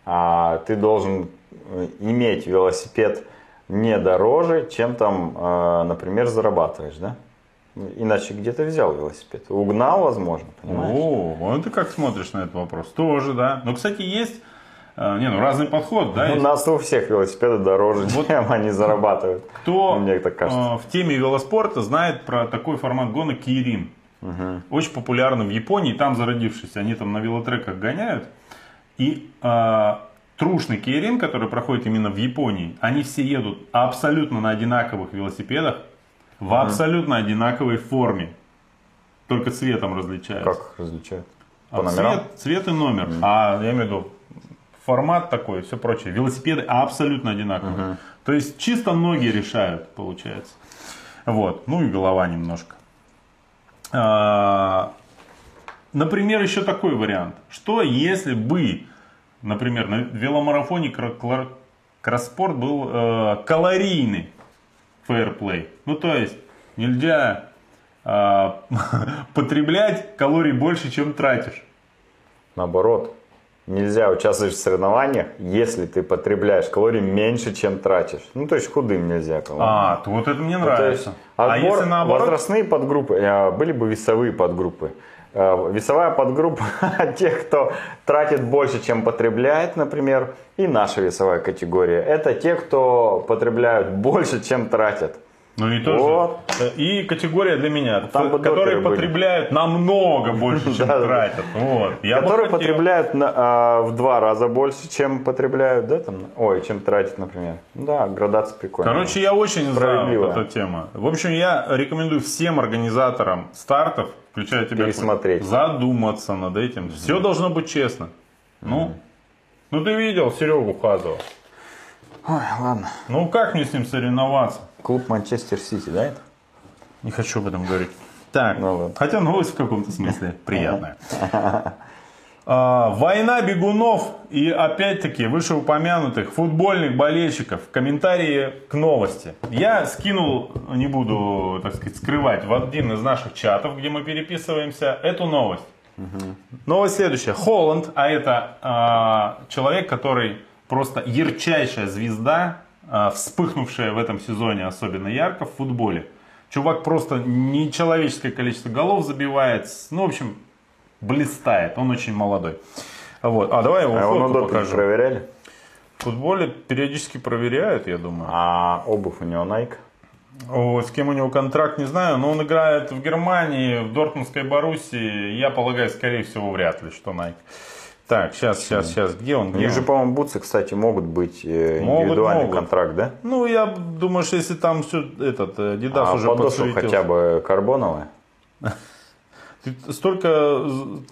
А ты должен э, иметь велосипед не дороже, чем там, э, например, зарабатываешь, да? Иначе где ты взял велосипед? Угнал, возможно, понимаешь? О, вот ты как смотришь на этот вопрос? Тоже, да. Но, кстати, есть не, ну разный подход, да? У нас у всех велосипеды дороже, вот чем они зарабатывают. Кто Мне так кажется. в теме велоспорта знает про такой формат гонок Кирин. Угу. Очень популярный в Японии, там зародившись. Они там на велотреках гоняют. И э, трушный Кейрин, который проходит именно в Японии, они все едут абсолютно на одинаковых велосипедах, в угу. абсолютно одинаковой форме. Только цветом различаются. Как различают? По а номерам? Цвет, цвет и номер. Угу. А я имею в виду формат такой, все прочее. Велосипеды абсолютно одинаковые. Угу. То есть чисто ноги решают, получается. Вот, ну и голова немножко. А, например, еще такой вариант. Что если бы, например, на веломарафоне кросспорт был э, калорийный фейерплей? Ну, то есть нельзя э, потреблять калорий больше, чем тратишь. Наоборот. Нельзя участвовать в соревнованиях, если ты потребляешь калорий меньше, чем тратишь. Ну, то есть худым нельзя калорий. А, то вот это мне ну, нравится. Ну, а если наоборот? Возрастные подгруппы, э, были бы весовые подгруппы. Э, весовая подгруппа тех, кто тратит больше, чем потребляет, например, и наша весовая категория. Это те, кто потребляют больше, чем тратят. Ну и тоже. Вот. И категория для меня, Там которые потребляют были. намного больше, чем тратят. Вот. Я которые потребляют на, а, в два раза больше, чем потребляют, да, там, ой, чем тратят, например. Да, градация прикольная. Короче, я очень за вот эту тему. В общем, я рекомендую всем организаторам стартов, включая тебя, Пересмотреть. задуматься над этим. Угу. Все должно быть честно. Ну, ну ты видел Серегу Хазова? Ой, ладно. Ну как мне с ним соревноваться? Клуб Манчестер Сити, да это? Не хочу об этом говорить. Так, ну, ладно. хотя новость в каком-то смысле приятная. А, война бегунов и опять-таки вышеупомянутых футбольных болельщиков. Комментарии к новости. Я скинул, не буду, так сказать, скрывать, в один из наших чатов, где мы переписываемся, эту новость. Угу. Новость следующая. Холланд, а это а, человек, который просто ярчайшая звезда вспыхнувшая в этом сезоне особенно ярко в футболе. Чувак просто нечеловеческое количество голов забивает. Ну, в общем, блистает. Он очень молодой. Вот. А давай его а фотку покажу. проверяли? В футболе периодически проверяют, я думаю. А обувь у него Nike? О, с кем у него контракт, не знаю, но он играет в Германии, в Дортмундской Боруссии. Я полагаю, скорее всего, вряд ли, что Nike. Так, сейчас, сейчас, сейчас. Где он? Где У них же, по-моему, бутсы, кстати, могут быть э, могут, индивидуальный могут. контракт, да? Ну, я думаю, что если там все этот Дидас а уже подошел хотя бы карбоновая? Ты столько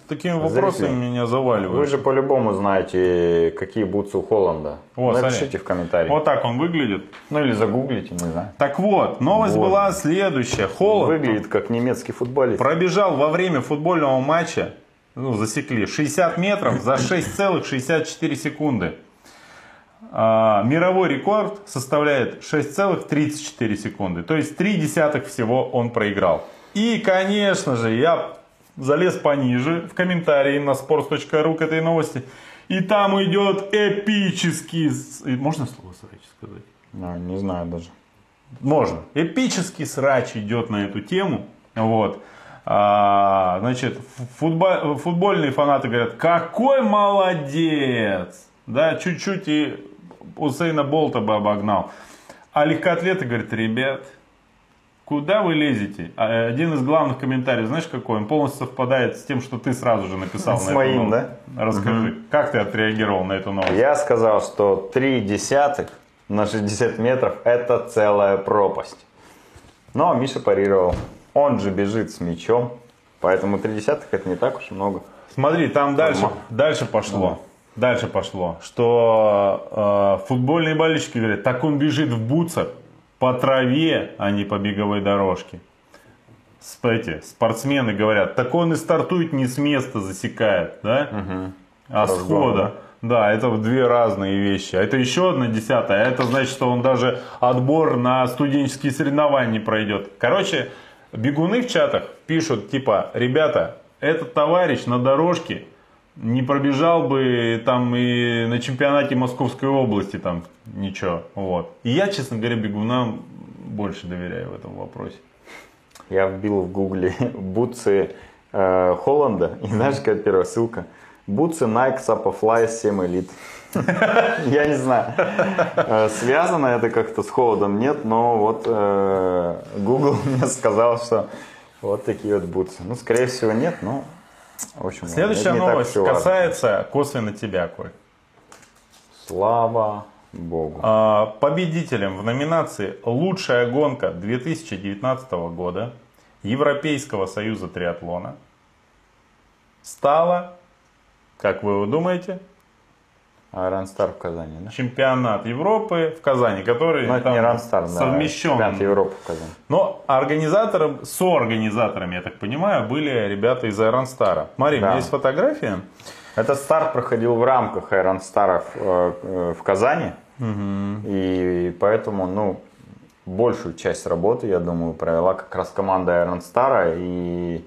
такими вопросами Зрители. меня заваливаешь. Вы же по-любому знаете, какие бутсы у Холланда. Вот, Напишите смотри. в комментариях. Вот так он выглядит. Ну или загуглите, не знаю. Так вот, новость вот. была следующая. Холланд выглядит как немецкий футболист. Пробежал во время футбольного матча ну, засекли, 60 метров за 6,64 секунды. А, мировой рекорд составляет 6,34 секунды. То есть 3 десятых всего он проиграл. И, конечно же, я залез пониже в комментарии на sports.ru к этой новости. И там идет эпический... Можно слово срач сказать? А, не знаю даже. Можно. Эпический срач идет на эту тему. Вот. А, значит, футбол, футбольные фанаты говорят, какой молодец! Да, чуть-чуть и Усейна Болта бы обогнал. А легкоатлеты говорят, ребят, куда вы лезете? А, один из главных комментариев, знаешь какой? Он полностью совпадает с тем, что ты сразу же написал с на моим, да? Расскажи, угу. как ты отреагировал на эту новость? Я сказал, что 3 десятых на 60 метров это целая пропасть. Но Миша парировал. Он же бежит с мячом. Поэтому три десятых это не так уж много. Смотри, там дальше, Нормально. дальше пошло. Дальше пошло, что э, футбольные болельщики говорят, так он бежит в бутсах по траве, а не по беговой дорожке. Эти спортсмены говорят, так он и стартует не с места засекает, да? А с хода. Да, это две разные вещи. А это еще одна десятая. А это значит, что он даже отбор на студенческие соревнования не пройдет. Короче, бегуны в чатах пишут, типа, ребята, этот товарищ на дорожке не пробежал бы там и на чемпионате Московской области там ничего. Вот. И я, честно говоря, бегунам больше доверяю в этом вопросе. Я вбил в гугле бутсы э, Холланда. И знаешь, какая первая ссылка? Бутсы Nike Sapofly 7 Elite. Я не знаю, э, связано это как-то с холодом, нет, но вот э, Google мне сказал, что вот такие вот бутсы. Ну, скорее всего, нет, но в общем, Следующая новость касается косвенно тебя, Коль. Слава Богу. А, Победителем в номинации «Лучшая гонка 2019 года» Европейского союза триатлона стала, как вы думаете, Ранстар в Казани, да? чемпионат Европы в Казани, который Ну, это не Ранстар, да. совмещен. Чемпионат Европы в Казани. Но организатором, соорганизаторами, я так понимаю, были ребята из Айронстара. Смотри, у меня Да. есть фотография. Этот старт проходил в рамках Iron Старов э, э, в Казани. И поэтому, ну, большую часть работы, я думаю, провела как раз команда Star и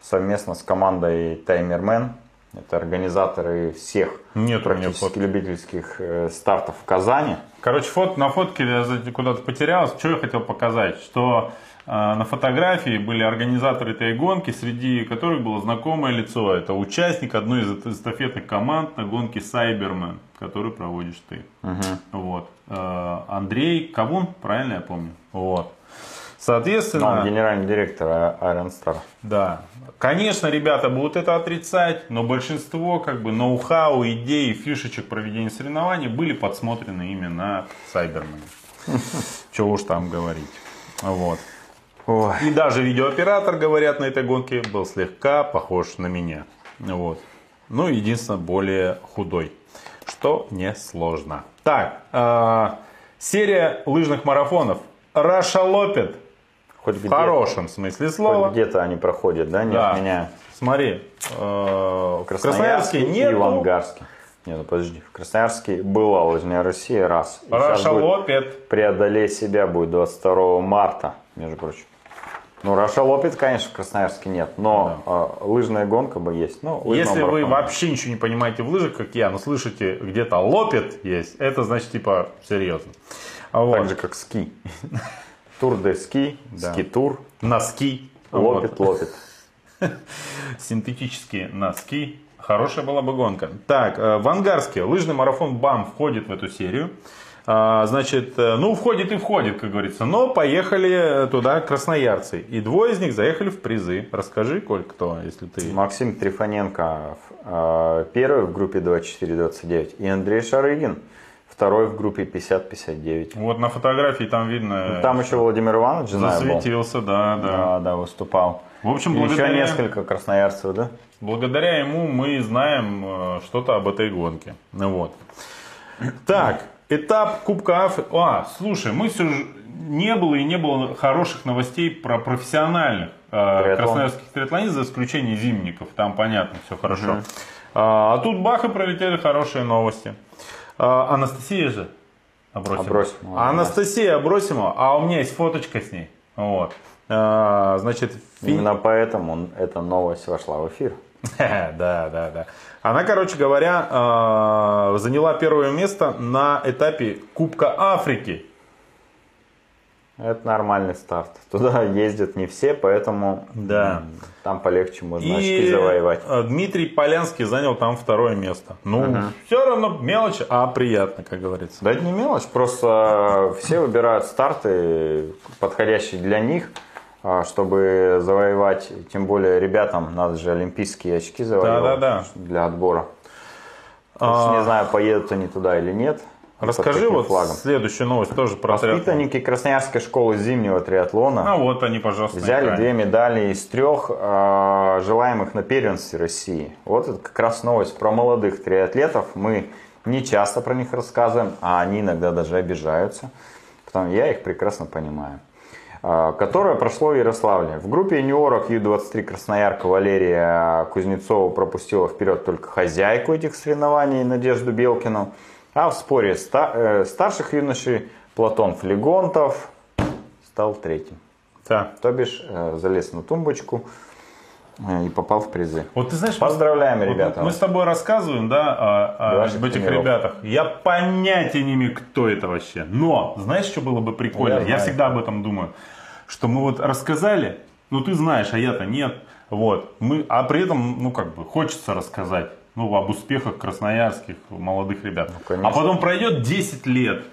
совместно с командой Timerman. Это организаторы всех Нет практически любительских э, стартов в Казани. Короче, фот, на фотке я куда-то потерялся. Что я хотел показать? Что э, на фотографии были организаторы этой гонки, среди которых было знакомое лицо. Это участник одной из эст- эстафетных команд на гонке Cyberman, которую проводишь ты. Вот. Э, Андрей Кавун, правильно я помню? Вот. Ну, Соответственно, он генеральный директор э, Iron Star. да. Конечно, ребята будут это отрицать, но большинство как бы ноу-хау, идей, фишечек проведения соревнований были подсмотрены именно Сайбермане. Чего уж там говорить. Вот. Ой. И даже видеооператор, говорят, на этой гонке был слегка похож на меня. Вот. Ну, единственное, более худой. Что несложно. Так, а, серия лыжных марафонов. Russialoppet. Хоть В хорошем смысле слова. где-то они проходят, да, не Да. отменяя. Смотри, э, в Красноярске Красноярске и нету. в Ангарске. Не, ну подожди, в Красноярске была Лыжня России раз. И Russialoppet. преодолей себя будет 22 марта, между прочим. Ну, Russialoppet, конечно, в Красноярске нет, но э, лыжная гонка бы есть. Ну, Если вы вообще ничего не понимаете в лыжах, как я, но слышите, где-то лопет есть, это значит, типа, серьезно. А вот. Так же, как ски. Тур де ски, Да. ски-тур, Носки. лопет, Вот. лопет. Синтетические носки. Хорошая была бы гонка. Так, э, в Ангарске лыжный марафон БАМ входит в эту серию. А, Значит, э, ну, входит и входит, как говорится. Но поехали туда красноярцы. И двое из них заехали в призы. Расскажи, Коль, кто, если ты... Максим Трифоненко э, первый в группе 24-29 и Андрей Шарыгин второй в группе 50-59. Вот на фотографии там видно... Ну, Там еще Владимир Иванович, знаю, был. засветился, да, да. Да, да, выступал. В общем, И еще благодаря... несколько красноярцев, да? Благодаря ему мы знаем э, что-то об этой гонке. Ну вот. Так, этап Кубка Африки. А, слушай, мы все же не было и не было хороших новостей про профессиональных э, Триатлон. красноярских триатлонистов, за исключением зимников. Там понятно, все хорошо. А, а тут бах и пролетели хорошие новости. А, Анастасия же Абросимова. Абросимова, А. Анастасия Абросимова, а у меня есть фоточка с ней. Вот. А, значит, фи- Именно поэтому эта новость вошла в эфир. Да, да, да. Она, короче говоря, э, заняла первое место на этапе Кубка Африки. Это нормальный старт. Туда ездят не все, поэтому Да. там полегче можно очки И завоевать. э, Дмитрий Полянский занял там второе место. Ну, все равно мелочь, а приятно, как говорится. Да это не мелочь, просто все выбирают старты, подходящие для них, а, чтобы завоевать, тем более ребятам надо же олимпийские очки завоевать Да-да-да. для отбора. А. не знаю, поедут они туда или нет. Расскажи вот флагом. следующую новость тоже про триатлон. Воспитанники Красноярской школы зимнего триатлона А вот они, пожалуйста, взяли две медали из трех э, желаемых на первенстве России. Вот это как раз новость про молодых триатлетов. Мы не часто про них рассказываем, а они иногда даже обижаются. Потому я их прекрасно понимаю. Э, которое прошло в Ярославле. В группе юниоров Ю-23 Красноярка Валерия Кузнецова пропустила вперед только хозяйку этих соревнований Надежду Белкину. А в споре э, старших юношей Платон Флегонтов стал третьим. Да. То бишь э, залез на тумбочку э, и попал в призы. Вот ты знаешь, Поздравляем, вот ребята. Мы с тобой рассказываем, да, о, о об этих тренировок. ребятах. Я понятия не имею, кто это вообще. Но, знаешь, что было бы прикольно? Я Я, знаю. всегда об этом думаю. Что мы вот рассказали, ну ты знаешь, а я-то нет. Вот. Мы, а при этом, ну как бы, хочется рассказать. Ну, об успехах красноярских молодых ребят. конечно. а потом пройдет 10 лет,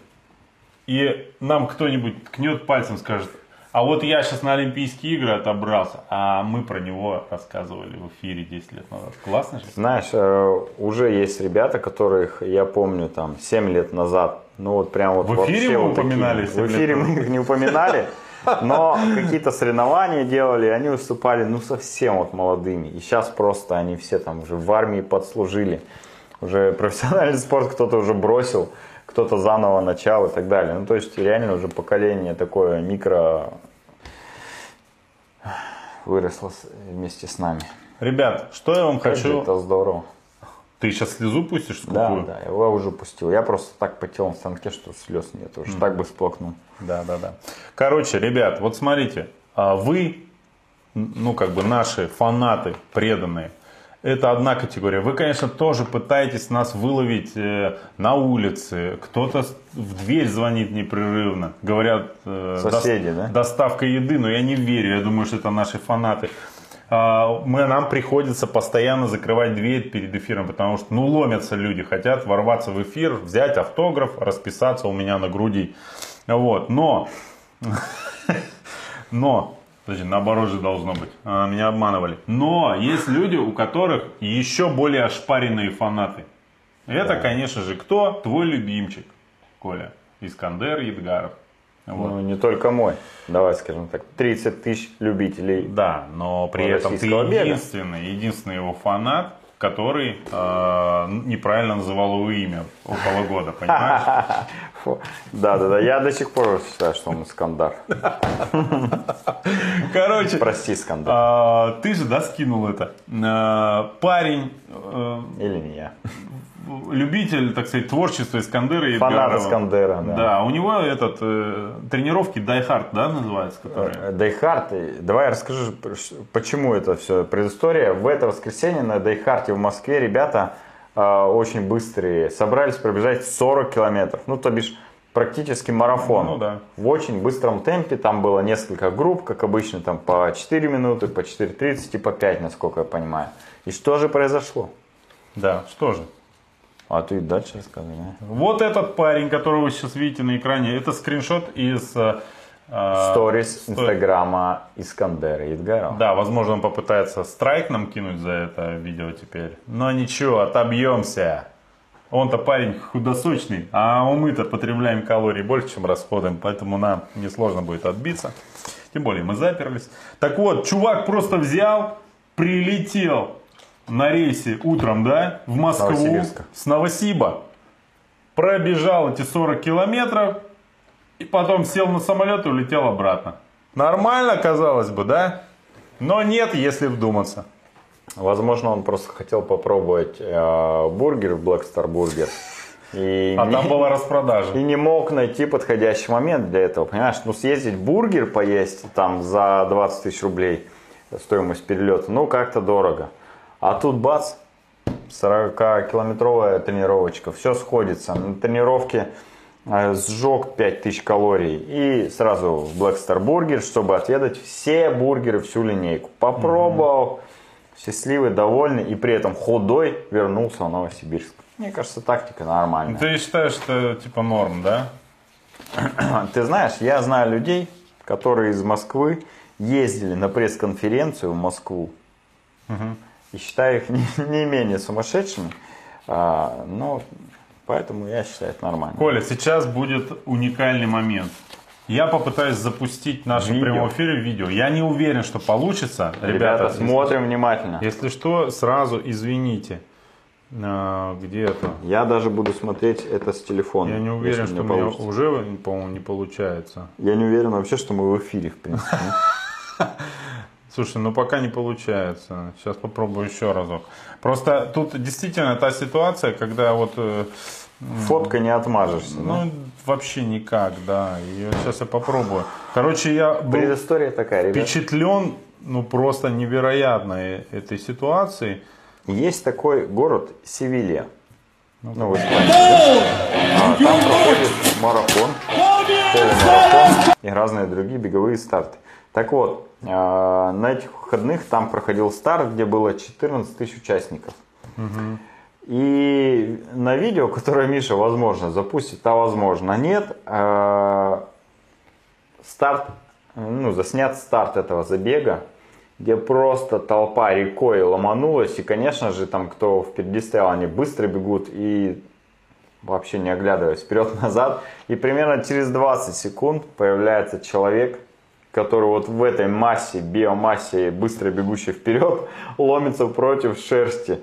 и нам кто-нибудь ткнет пальцем, скажет, а вот я сейчас на Олимпийские игры отобрался, а мы про него рассказывали в эфире 10 лет назад. Классно же? Знаешь, э, уже есть ребята, которых я помню там 7 лет назад. Ну вот прям вот В эфире мы вот такие. упоминали 7 В эфире мы их не упоминали. Но какие-то соревнования делали, они выступали ну совсем вот молодыми. И сейчас просто они все там уже в армии подслужили. Уже профессиональный спорт кто-то уже бросил, кто-то заново начал и так далее. Ну то есть реально уже поколение такое микро выросло вместе с нами. Ребят, что я вам Как хочу... это здорово. Ты сейчас слезу пустишь Да, скупую? да, его уже пустил. Я просто так потел на станке, что слез нет. Уже так бы сплакнул. Да, да, да. Короче, ребят, вот смотрите, а вы, ну как бы наши фанаты преданные, это одна категория. Вы, конечно, тоже пытаетесь нас выловить э, на улице. Кто-то в дверь звонит непрерывно. Говорят, э, Соседи, дос- да? доставка еды, но я не верю. Я думаю, что это наши фанаты. А, Мы, нам приходится постоянно закрывать дверь перед эфиром, потому что ну, ломятся люди, хотят ворваться в эфир, взять автограф, расписаться у меня на груди. Вот. Но, но, подожди, наоборот же должно быть, А, меня обманывали. Но есть люди, у которых еще более ошпаренные фанаты. Это, конечно же, кто? Твой любимчик, Коля. Искандер Едгаров. Вот. Ну, не только мой. Давай скажем так. 30 тысяч любителей. Да, но при этом ты бега. единственный, единственный его фанат, который э, неправильно называл его имя около года, понимаешь? Да, да, да. Я до сих пор считаю, что он Искандар. Короче, Прости, Искандар. а, ты же, да, скинул это. А, парень, э, Или не я. Любитель, так сказать, творчества Искандера и Фанат. Искандера, да. Да, у него этот э, тренировки Die Hard, да, называется, которые. Die Hard, давай я расскажу, почему это все предыстория. В это воскресенье на Die Hard е в Москве ребята э, очень быстрые собрались пробежать 40 километров. Ну, то бишь, практически марафон. Ну, да. В очень быстром темпе. Там было несколько групп, как обычно, там по 4 минуты, по 4.30 и по 5, насколько я понимаю. И что же произошло? Да, что же. А ты дальше рассказывай. да? Вот этот парень, которого вы сейчас видите на экране, это скриншот из... э, э, Сторис сто- Инстаграма Искандера Едгарова. Да, возможно, он попытается страйк нам кинуть за это видео теперь. Но ничего, отобьемся. Он-то парень худосочный, а мы-то потребляем калорий больше, чем расходуем, поэтому нам несложно будет отбиться. Тем более мы заперлись. Так вот, чувак просто взял, прилетел на рейсе утром, да, в Москву с Новосиба. Пробежал эти 40 километров и потом сел на самолет и улетел обратно. Нормально, казалось бы, да? Но нет, если вдуматься. Возможно, он просто хотел попробовать э, бургер в Black Star Burger. И, А не, там была распродажа. и не мог найти подходящий момент для этого. Понимаешь, ну съездить бургер поесть там за 20 тысяч рублей стоимость перелета, ну как-то дорого. А тут бац, 40-километровая тренировочка, все сходится. На тренировке э, сжег 5000 калорий и сразу в Black Star Burger, чтобы отведать все бургеры, всю линейку. Попробовал, счастливый, довольный и при этом худой вернулся в Новосибирск. Мне кажется, тактика нормальная. Ты считаешь, что типа норм, да? Ты знаешь, я знаю людей, которые из Москвы ездили на пресс-конференцию в Москву. И считаю их не, не менее сумасшедшими. А, но Поэтому я считаю это нормально. Коля, сейчас будет уникальный момент. Я попытаюсь запустить в нашем Видео. прямом эфире видео. Я не уверен, что получится. Ребята, Ребята, если- смотрим внимательно. Если что, сразу извините. А, где это? Я даже буду смотреть это с телефона. Я не уверен, если что у меня уже, по-моему, не получается. Я не уверен вообще, что мы в эфире, в принципе. Слушай, ну пока не получается. Сейчас попробую еще разок. Просто тут действительно та ситуация, когда вот... э, Фоткой не отмажешься. да? Ну, вообще никак, да. И сейчас я попробую. Короче, я был Предыстория такая, ребят. впечатлен, ну, просто невероятно э- этой ситуации. Есть такой город Севилья. Ну, да? А, там проходит марафон, полумарафон и разные другие беговые старты. Так вот, на этих выходных там проходил старт, где было 14 тысяч участников. И на видео, которое Миша, возможно, запустит, а возможно нет, а, старт, ну, заснят старт этого забега, где просто толпа рекой ломанулась. И, конечно же, там, кто впереди стоял, они быстро бегут и вообще не оглядываясь вперед-назад. И примерно через 20 секунд появляется человек, который вот в этой массе, биомассе, быстро бегущий вперед, ломится против шерсти.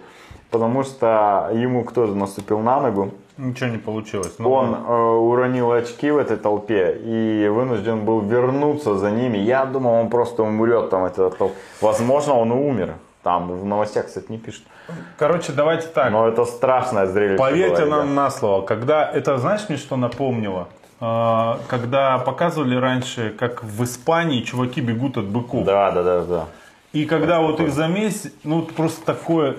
Потому что ему кто-то наступил на ногу, Ничего не получилось. Ну, он э, уронил очки в этой толпе и вынужден был вернуться за ними. Я думал, он просто умрет там. Это, тол- Возможно, он и умер. Там в новостях, кстати, не пишут. Короче, давайте так. Но это страшное зрелище. Поверьте было, нам ребят. на слово, когда это, знаешь, мне что напомнило? А, Когда показывали раньше, как в Испании чуваки бегут от быков. Да, да, да, да. И когда вот их замесь, ну просто такое,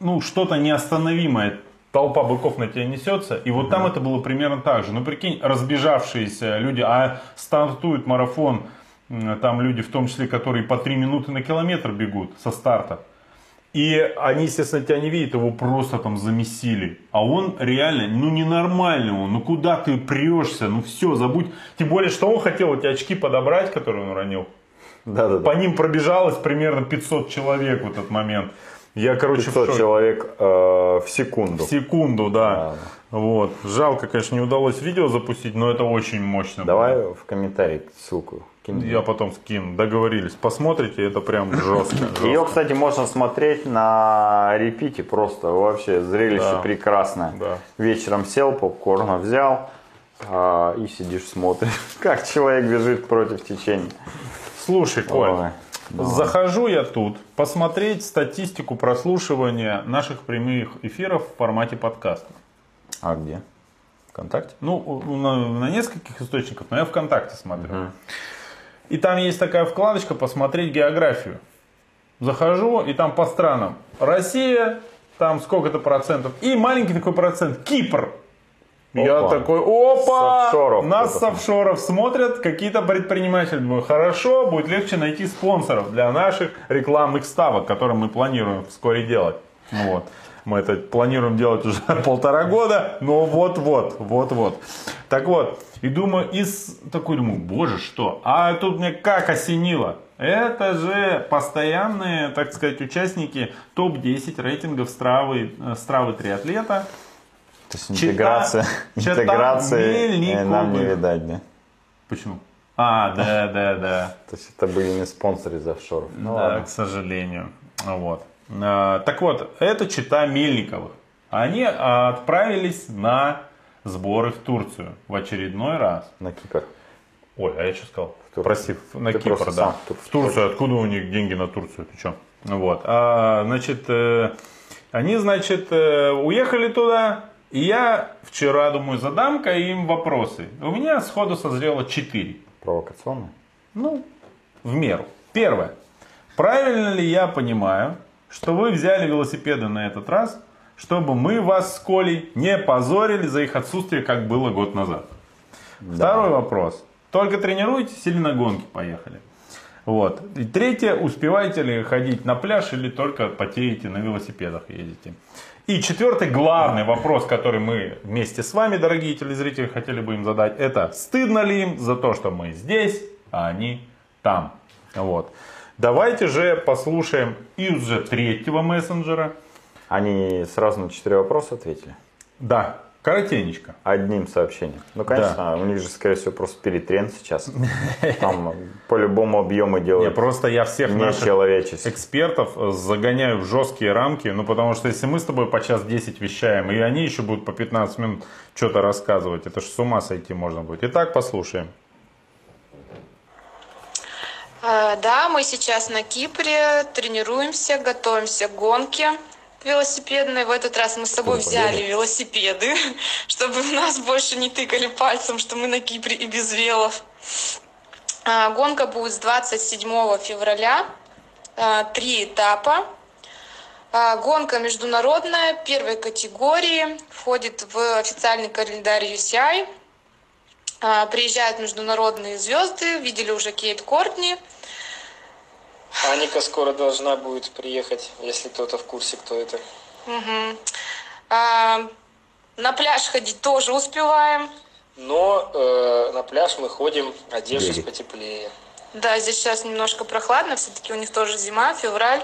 ну что-то неостановимое. Толпа быков на тебя несется. И вот там это было примерно так же. Ну прикинь, разбежавшиеся люди, а стартует марафон, там люди, в том числе, которые по 3 минуты на километр бегут со старта. И они, естественно, тебя не видят, его просто там замесили. А он реально, ну ненормальный он, ну куда ты прешься, ну все, забудь. Тем более, что он хотел эти очки подобрать, которые он уронил. Да, да, По ним пробежалось примерно 500 человек в этот момент. Я, короче, в 500 шоке. человек э, в секунду. В секунду, да. Вот. Жалко, конечно, не удалось видео запустить, но это очень мощно. Давай было. в комментарии ссылку. Кинь. Я потом скину. Договорились. Посмотрите, это прям жестко. Ее, кстати, можно смотреть на репите просто. Вообще зрелище Да. прекрасное. Да. Вечером сел, попкорна взял а, и сидишь смотришь, как человек бежит против течения. Слушай, Коль, Ой, давай. захожу я тут посмотреть статистику прослушивания наших прямых эфиров в формате подкаста. А где? ВКонтакте? Ну, на, на нескольких источниках, но я ВКонтакте смотрю. И там есть такая вкладочка «Посмотреть географию». Захожу, и там по странам. Россия, там сколько-то процентов. И маленький такой процент. Кипр. Я Опа. такой, опа! С офшоров Нас с офшоров смотрят какие-то предприниматели. Думаю, хорошо, будет легче найти спонсоров для наших рекламных ставок, которые мы планируем вскоре делать. Вот. Мы это планируем делать уже полтора года, но вот-вот, вот-вот. Так вот, и думаю, из такой думаю, боже, что? А тут мне как осенило. Это же постоянные, так сказать, участники топ-10 рейтингов Стравы, э, Стравы триатлета. То есть интеграция, Чита интеграции э, нам не видать, да? Почему? А, да, да, да. То есть это были не спонсоры из офшоров. Ну да, ладно. к сожалению. Вот. А, Так вот, это чита Мельниковых. Они отправились на сборы в Турцию в очередной раз. На Кипр. Ой, а я что сказал? Прости, на Ты Кипр, да. сам в Турцию в Турцию. Откуда у них деньги на Турцию? Ты что? Вот. А, значит, э, они, значит, э, уехали туда. И я вчера, думаю, задам-ка им вопросы. У меня сходу созрело четыре. Провокационно? Ну, в меру. Первое. Правильно ли я понимаю, что вы взяли велосипеды на этот раз, чтобы мы вас с Колей не позорили за их отсутствие, как было год назад? Второй вопрос. Только тренируетесь или на гонки поехали? Вот. И третье, успеваете ли ходить на пляж или только потеете на велосипедах ездите? И четвертый, главный вопрос, который мы вместе с вами, дорогие телезрители, хотели бы им задать, это стыдно ли им за то, что мы здесь, а они там? Вот. Давайте же послушаем из уже третьего мессенджера. Они сразу на четыре вопроса ответили. Да, коротенечко. Одним сообщением. Ну, конечно, у них же, скорее всего, просто перетрен сейчас. Там по-любому объемы Не, делают просто я всех наших экспертов э, загоняю в жесткие рамки, ну потому что если мы с тобой по час 10 вещаем, и они еще будут по 15 минут что-то рассказывать, это ж с ума сойти можно будет. Итак, послушаем. А, Да, мы сейчас на Кипре, тренируемся, готовимся к гонке велосипедной. В этот раз мы с собой взяли велосипеды, чтобы нас больше не тыкали пальцем, что мы на Кипре и без велов. А, Гонка будет с 27 февраля. А, Три этапа. Гонка международная, первой категории, входит в официальный календарь UCI. А, Приезжают международные звезды, видели уже Кейт Кортни. Аника скоро должна будет приехать, если кто-то в курсе, кто это. Мгм. А, На пляж ходить тоже успеваем. Но э, на пляж мы ходим, одевшись потеплее. Да, здесь сейчас немножко прохладно, все-таки у них тоже зима, февраль.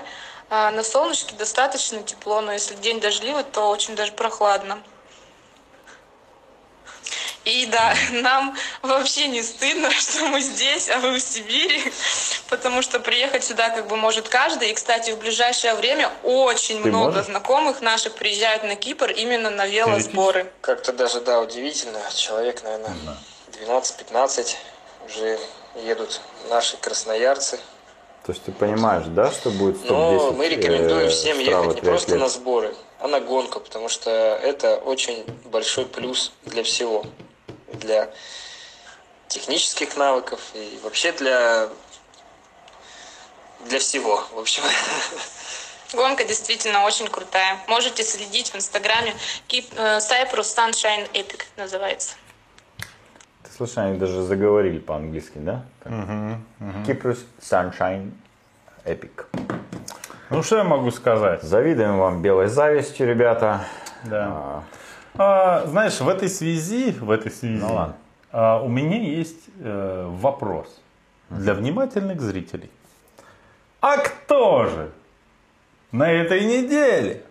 А, На солнышке достаточно тепло, но если день дождливый, то очень даже прохладно. И да, нам вообще не стыдно, что мы здесь, а вы в Сибири, потому что приехать сюда как бы может каждый. И, кстати, в ближайшее время очень Ты много можешь? знакомых наших приезжают на Кипр именно на велосборы. Как-то даже, да, удивительно. Человек, наверное, 12-15 уже едут наши красноярцы. То есть ты понимаешь, да, что будет Но топ-10 мы рекомендуем э, всем ехать не просто на сборы, а на гонку, потому что это очень большой плюс для всего. Для технических навыков и вообще для для всего, в общем. Гонка действительно очень крутая. Можете следить в инстаграме. Cyprus Sunshine Epic называется. Ты они даже заговорили по-английски, да? Cyprus Sunshine Epic. Ну что я могу сказать? Завидуем вам белой завистью, ребята. Да. А, А, знаешь, в этой связи, в этой связи, Ну ладно. а, у меня есть э, вопрос для внимательных зрителей. А кто же на этой неделе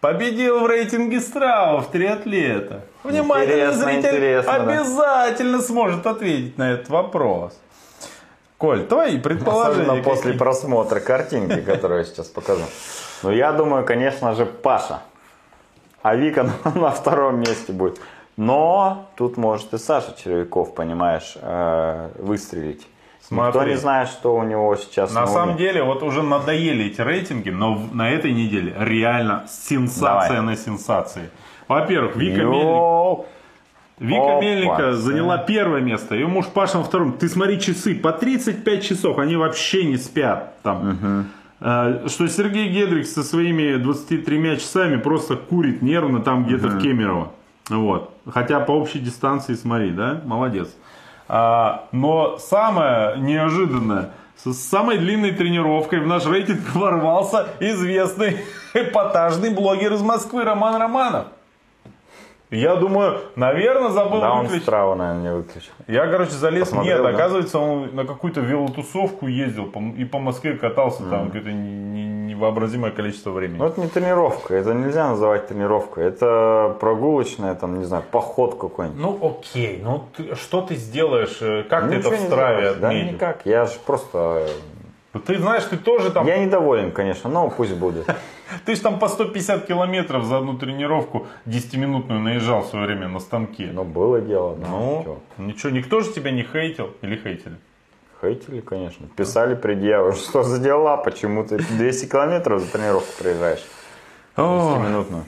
победил в рейтинге Страва в триатлета? Внимательный Интересно, зритель интересно, да. обязательно сможет ответить на этот вопрос. Коль, твои предположения Особенно после просмотра картинки, которую я сейчас покажу. Ну, я думаю, конечно же, Паша. А Вика на втором месте будет. Но тут может и Саша Червяков, понимаешь, э, выстрелить. Никто Смотри. не знает, что у него сейчас На на самом деле, вот уже надоели эти рейтинги, но на этой неделе реально сенсация Давай. на сенсации. Во-первых, Вика, Мельник-! Вика Опа. Мельника заняла первое место, ее муж Паша на втором. Ты смотри часы, по 35 часов, они вообще не спят там. Э, Что Сергей Гедрик со своими 23 часами просто курит нервно там где-то в Кемерово. Вот. Хотя по общей дистанции, смотри, да, молодец. А, но самое неожиданное, с самой длинной тренировкой в наш рейтинг ворвался известный эпатажный блогер из Москвы Роман Романов. Я думаю, наверное, забыл Да, он выключить. страву, наверное, не выключил. Я, короче, залез. Посмотрел, Нет, да? оказывается, он на какую-то велотусовку ездил и по Москве катался там какое-то не- не- невообразимое количество времени. Ну, это не тренировка, это нельзя называть тренировкой. Это прогулочная, там, не знаю, поход какой-нибудь. Ну окей, ну ты- что ты сделаешь? э, Как ты это Ничего в страве Да, никак. Я же просто... Ну, Ты знаешь, ты тоже там, Я недоволен, конечно, но пусть будет. ты же там по 150 километров за одну тренировку 10-минутную наезжал в свое время на станке. Ну, было дело, да. Ну, чё. ничего, никто же тебя не хейтил или хейтили? Хейтили, конечно. Писали предъявы. Что за дела? Почему ты 200 километров за тренировку проезжаешь? 10-минутную.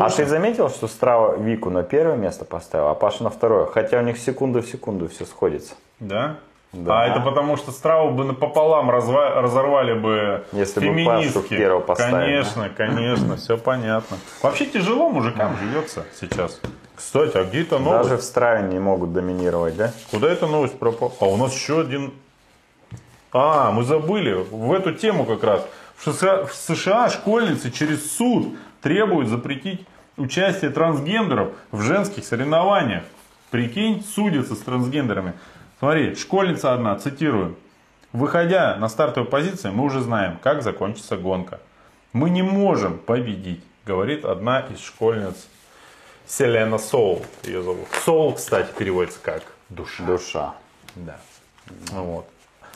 А ты заметил, что Страва Вику на первое место поставил, а Паша на второе? Хотя у них секунду в секунду все сходится. Да? Да. А это потому, что Страву бы напополам разва- разорвали бы Если бы феминистки. Первого поставили, Конечно, конечно, все понятно. Вообще тяжело мужикам живется сейчас. Кстати, а где эта новость? Даже в Страве не могут доминировать, да? Куда эта новость пропала? А у нас еще один... А, мы забыли. В эту тему как раз. В США, в США школьницы через суд требуют запретить участие трансгендеров в женских соревнованиях. Прикинь, судятся с трансгендерами. Смотри, школьница одна, цитирую. Выходя на стартовую позицию, мы уже знаем, как закончится гонка. Мы не можем победить, говорит одна из школьниц Селена Соул ее зовут. Соул, кстати, переводится как душа. Душа. Да. Вот.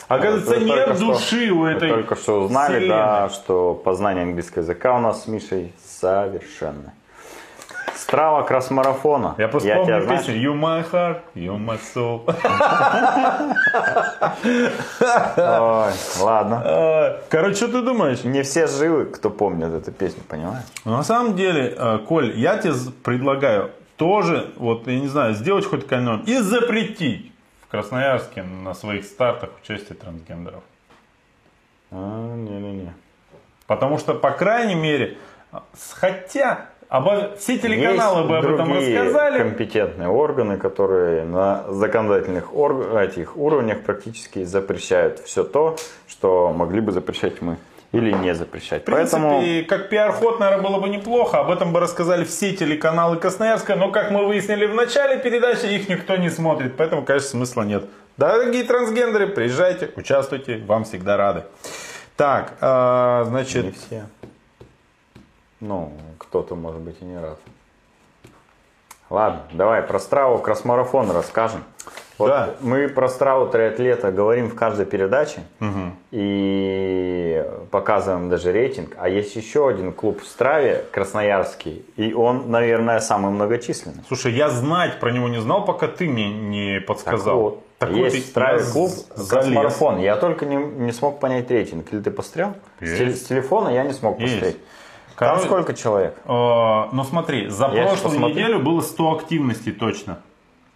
Оказывается, Вы нет только что- души у этой только что узнали, вселенной. да, что познание английского языка у нас с Мишей совершенно. Страва кросс-марафона. Я просто тебя, помню знаешь, песню You my heart, you my soul. Ой, ладно. Короче, что ты думаешь? Не все живы, кто помнит эту песню, понимаешь? Ну, На самом деле, э, Коль, я тебе предлагаю тоже, вот, я не знаю, сделать хоть канон и запретить в Красноярске на своих стартах участие трансгендеров. А, Не-не-не. Потому что, по крайней мере, с- хотя обо- все телеканалы Есть бы об этом рассказали. компетентные органы, которые на законодательных орг- этих уровнях практически запрещают все то, что могли бы запрещать мы или не запрещать. В принципе, Поэтому как пиар-ход, наверное, было бы неплохо. Об этом бы рассказали все телеканалы Красноярска. Но, как мы выяснили в начале передачи, их никто не смотрит. Поэтому, конечно, смысла нет. Дорогие трансгендеры, приезжайте, участвуйте. Вам всегда рады. Так, не значит, все. Ну, кто-то, может быть, и не рад. Ладно, давай про страву кросс-марафон расскажем. Вот Да. Мы про страву триатлета говорим в каждой передаче и показываем даже рейтинг. А есть еще один клуб в страве, красноярский, и он, наверное, самый многочисленный. слушай, я знать про него не знал, пока ты мне не подсказал. вот, Такой есть ты- в страве клуб залез. кросс-марафон. Я только не, не смог понять рейтинг. Или ты посмотрел? С, Есть. с телефона я не смог Есть. Короче, Там сколько человек? э, ну смотри, за Я прошлую неделю было 100 активностей точно.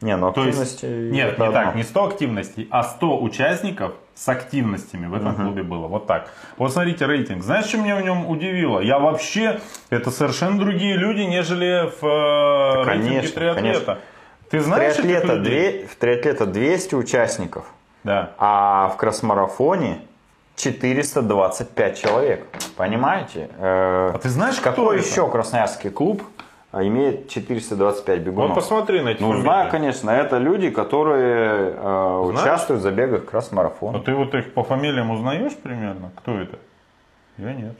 Не, ну То есть, активности... нет, не одно. так, не 100 активностей, а 100 участников с активностями в этом клубе было. Вот так. Вот смотрите рейтинг. Знаешь, что меня в нем удивило? Я вообще, это совершенно другие люди, нежели в э, Да, рейтинге конечно, триатлета. конечно. Ты знаешь триатлета, две- в триатлета 200 участников, Да. а в кросс-марафоне 425 человек. Понимаете? Э, А ты знаешь, кто какой это? еще красноярский клуб а, имеет 425 бегунов? Вот посмотри на эти Ну, фамилии. знаю, конечно. Это люди, которые э, Знаешь? участвуют в забегах А кросс-марафона. ты вот их по фамилиям узнаешь примерно? Кто это? Я нет.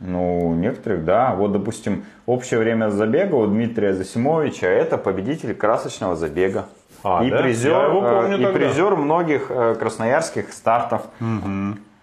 Ну, некоторых, да. Вот, допустим, общее время забега у Дмитрия Засимовича это победитель красочного забега. А, и да? призер, э, и тогда. призер многих красноярских стартов. Э,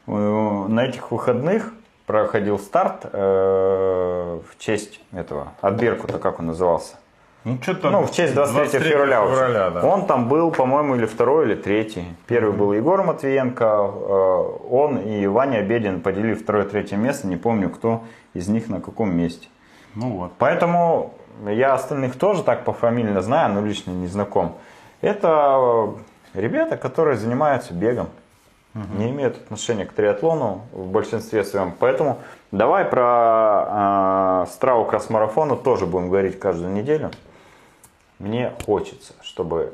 На этих выходных проходил старт э, в честь этого, от Беркута, как он назывался. Ну, что-то Ну, в честь 23, февраля. вообще. февраля, да. Он там был, по-моему, или второй, или третий. Первый был Егор Матвиенко, э, он и Ваня Обедин поделили второе третье место. Не помню, кто из них на каком месте. Ну вот. Поэтому я остальных тоже так пофамильно знаю, но лично не знаком. Это ребята, которые занимаются бегом. Не имеют отношения к триатлону в большинстве своем. Поэтому давай про э, страву кросс-марафона тоже будем говорить каждую неделю. Мне хочется, чтобы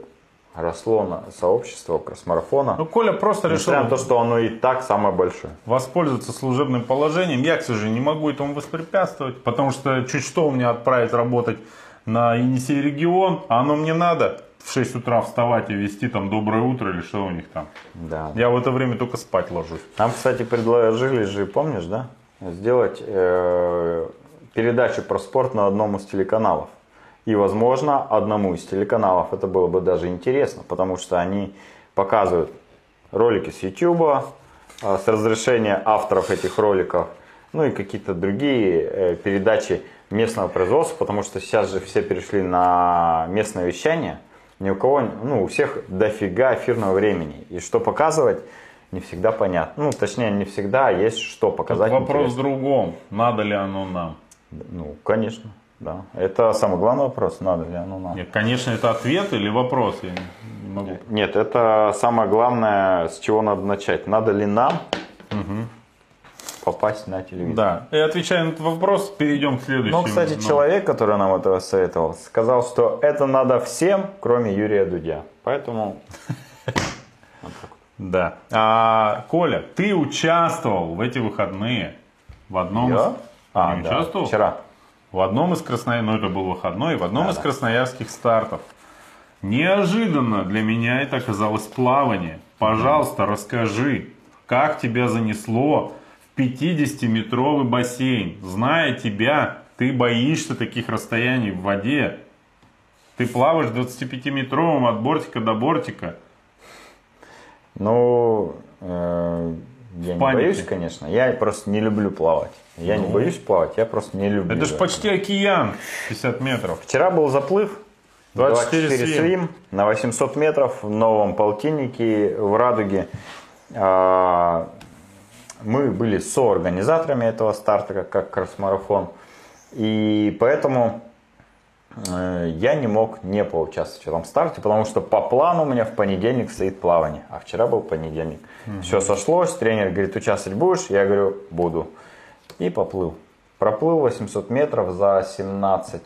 росло на сообщество кросс-марафона. Ну, Коля просто решил Несмотря на то, что оно и так самое большое. воспользоваться служебным положением. Я, к сожалению, не могу этому воспрепятствовать, потому что чуть что у меня отправить работать на Енисей регион, а оно мне надо в 6 утра вставать и вести там доброе утро или что у них там. Да. Я в это время только спать ложусь. Нам, кстати, предложили же, помнишь, да, сделать э, передачу про спорт на одном из телеканалов. И, возможно, одному из телеканалов это было бы даже интересно, потому что они показывают ролики с YouTube, э, с разрешения авторов этих роликов, ну и какие-то другие э, передачи местного производства, потому что сейчас же все перешли на местное вещание. Ни у кого, ну, у всех дофига эфирного времени. И что показывать, не всегда понятно. Ну, точнее, не всегда, а есть что Тут показать. вопрос в интересно. другом. Надо ли оно нам? Ну, конечно, да. Это самый главный вопрос, надо ли оно нам. Нет, конечно, это ответ или вопрос. Я не могу. Нет, это самое главное, с чего надо начать. Надо ли нам попасть на телевизор? Да. И отвечая на этот вопрос, перейдем к следующему. Ну, кстати, Ну, человек, который нам этого советовал, сказал, что это надо всем, кроме Юрия Дудя. Поэтому Да. А, Коля, ты участвовал в эти выходные в одном я... из... А, да, участвовал? вчера. В одном из красноя... ну это был выходной, в одном Да, из да. красноярских стартов. Неожиданно для меня это оказалось плавание. Пожалуйста, расскажи, как тебя занесло 50-метровый бассейн? Зная тебя, ты боишься таких расстояний в воде. Ты плаваешь 25-метровым от бортика до бортика. Ну, э, я не панике. боюсь, конечно. Я просто не люблю плавать. Я не боюсь плавать, я просто не люблю. Ну. Это же почти океан, 50 метров. Вчера был заплыв. 24 24 свим. свим на 800 метров в новом полтиннике в Радуге. А, Мы были соорганизаторами этого старта, как, кросс-марафон. И поэтому э, я не мог не поучаствовать в этом старте, потому что по плану у меня в понедельник стоит плавание. А вчера был понедельник. Все сошлось, тренер говорит, участвовать будешь? Я говорю, буду. И поплыл. Проплыл 800 метров за 17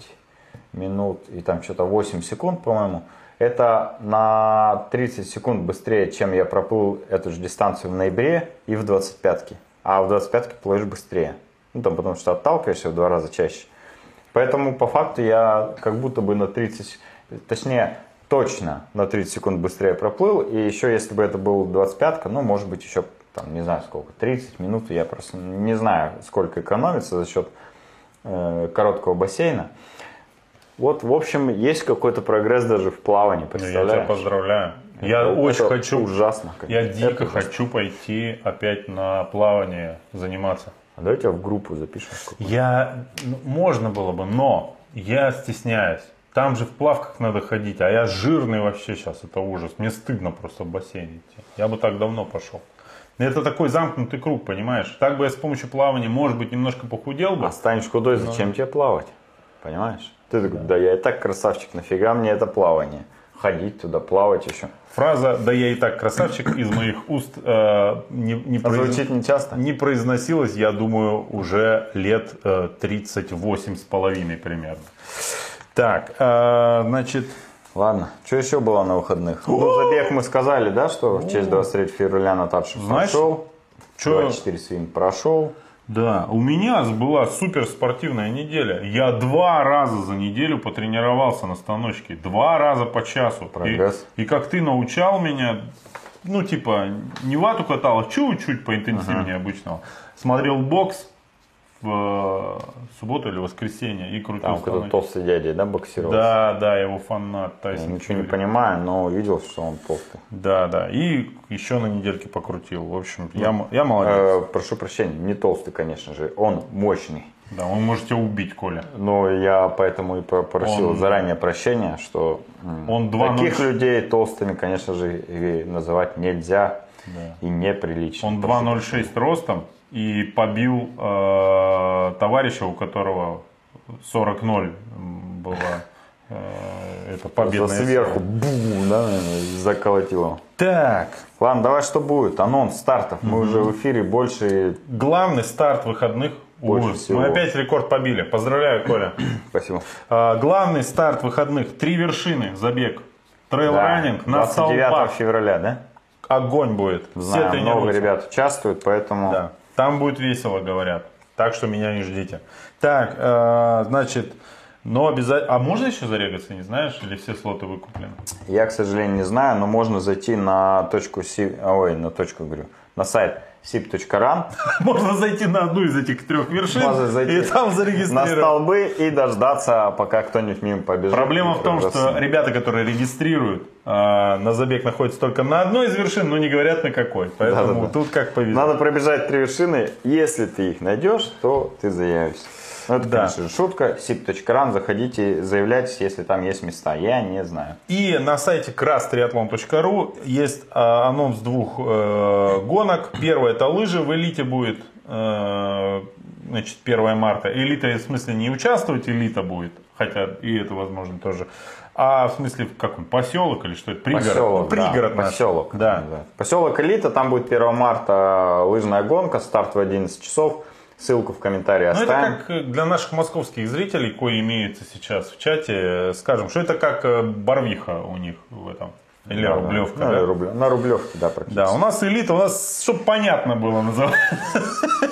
минут и там что-то 8 секунд, по-моему. Это на 30 секунд быстрее, чем я проплыл эту же дистанцию в ноябре и в 25-ке. А в 25-ке плывешь быстрее. Ну, там, потому что отталкиваешься в два раза чаще. Поэтому, по факту, я как будто бы на 30, точнее, точно на 30 секунд быстрее проплыл. И еще, если бы это был 25-ка, ну, может быть, еще, там, не знаю сколько, 30 минут. Я просто не знаю, сколько экономится за счет э, короткого бассейна. Вот, в общем, есть какой-то прогресс даже в плавании, Ну, Я тебя представляешь? поздравляю. Я Это- очень хочу. ужасно. Я конечно. дико Это ужасно. хочу пойти опять на плавание заниматься. А давай тебя в группу запишем. Я, ну, можно было бы, но я стесняюсь. Там же в плавках надо ходить, а я жирный вообще сейчас, это ужас. Мне стыдно просто в бассейн идти. Я бы так давно пошел. Это такой замкнутый круг, понимаешь? Так бы я с помощью плавания, может быть, немножко похудел бы. А станешь худой, зачем тебе плавать? Понимаешь? Ты такой, да я и так красавчик, нафига мне это плавание? Ходить туда, плавать еще. Фраза «да я и так красавчик» из моих уст э, не, не, А произ- звучит не часто? не произносилась, я думаю, уже лет э, 38 с половиной примерно. Так, э, значит, Ладно, что еще было на выходных? Ну, забег мы сказали, да, что в честь 23 февраля Знаешь, прошел. чё- 24 свин прошел. Да, у меня была супер спортивная неделя. Я два раза за неделю потренировался на станочке. Два раза по часу. Прогресс. И, и как ты научал меня, ну, типа, не вату катал, а чуть-чуть поинтенсивнее обычного. Смотрел бокс в субботу или воскресенье и крутил Там какой-то толстый дядя, да, боксировал? Да, да, я его фанат. Я Тайсон ничего не понимаю, но видел, что он толстый. Да, да. И еще на недельке покрутил. В общем, я, м- я молодец. Э, прошу прощения, не толстый, конечно же, он мощный. Да, он может тебя убить, Коля. Но я поэтому и про- просил Он- заранее прощения, что Он 2:06. таких людей толстыми, конечно же, называть нельзя и неприлично. Он Прошу 2.06 ростом и побил э, товарища, у которого 40-0 была э, это победная сверху, бум, да, наверное, заколотил его. Так, Ладно, давай что будет? Анонс стартов. Мы уже в эфире больше. главный старт выходных. Больше всего. Мы опять рекорд побили. Поздравляю, Коля. Спасибо. А, главный старт выходных. Три вершины. Забег. Трейл Да, раннинг на 29 Салпак. февраля, да? Огонь будет. Все Знаю, много тренируются. ребят участвуют, поэтому Да. Там будет весело, говорят. Так что меня не ждите. Так, э, значит, но обязательно... А можно еще зарегаться, не знаешь? Или все слоты выкуплены? я, к сожалению, не знаю, но можно зайти на точку си... ой, на точку говорю, на сайт sip.ran, Можно зайти на одну из этих трех вершин Можно зайти и там на зарегистрировать. столбы и дождаться, пока кто-нибудь мимо побежит. Проблема в том, что ребята, которые регистрируют, э, на забег находятся только на одной из вершин, но не говорят на какой. Поэтому Да-да-да. тут как повезет. Надо пробежать три вершины. Если ты их найдешь, то ты заявишься. Ну, это, Да. конечно же, шутка. sip.ran, заходите, заявляйтесь, если там есть места. Я не знаю. И на сайте краstriathlon.ru есть а, анонс двух э, гонок. Первая это лыжи в элите будет, э, значит, 1 марта. Элита, в смысле, не участвовать, элита будет, хотя и это возможно тоже. А в смысле, как он, поселок или что это? Пригород? Поселок, Пригород да, наш. поселок. Да. Поселок Элита, там будет 1 марта лыжная гонка, старт в 11 часов. Ссылку в комментарии Ну, это оставим. как э, для наших московских зрителей, кои имеются сейчас в чате, э, скажем, что это как э, Барвиха у них в этом. Или Да, Рублевка. да. Да? Рублев- На Рублевке, да, практически. Да, у нас элита, у нас, чтобы понятно было называть.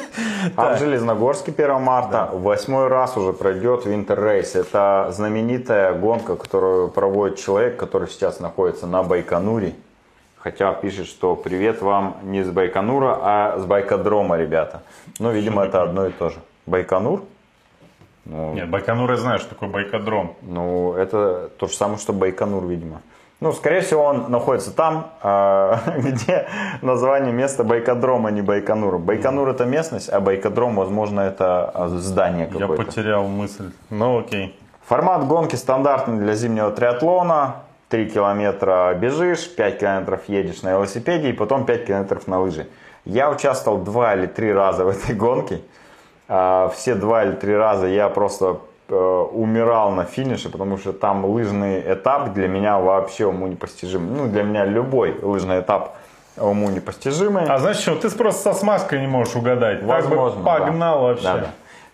А в Железногорске 1 марта восьмой раз уже пройдет Winter Race. Это знаменитая гонка, которую проводит человек, который сейчас находится на Байконуре. Хотя пишет, что привет вам не с Байконура, а с Байкодрома, ребята. Ну, видимо, это одно и то же. Байконур? Ну, Нет, Байконур я знаю, что такое Байкодром. Ну, это то же самое, что Байконур, видимо. Ну, скорее всего, он находится там, а, где название места Байкодром, а не Байконур. Байконур это местность, а Байкодром, возможно, это а, здание Я какое-то. потерял мысль. Ну окей. Формат гонки стандартный для зимнего триатлона. 3 километра бежишь, 5 километров едешь на велосипеде и потом 5 километров на лыжи. Я участвовал два или три раза в этой гонке. А, Все два или три раза я просто умирал на финише, потому что там лыжный этап для меня вообще уму непостижимый. Ну, для меня любой лыжный этап уму непостижимый. А знаешь что, ты просто со смазкой не можешь угадать. Возможно, так бы погнал да. вообще. Да, да.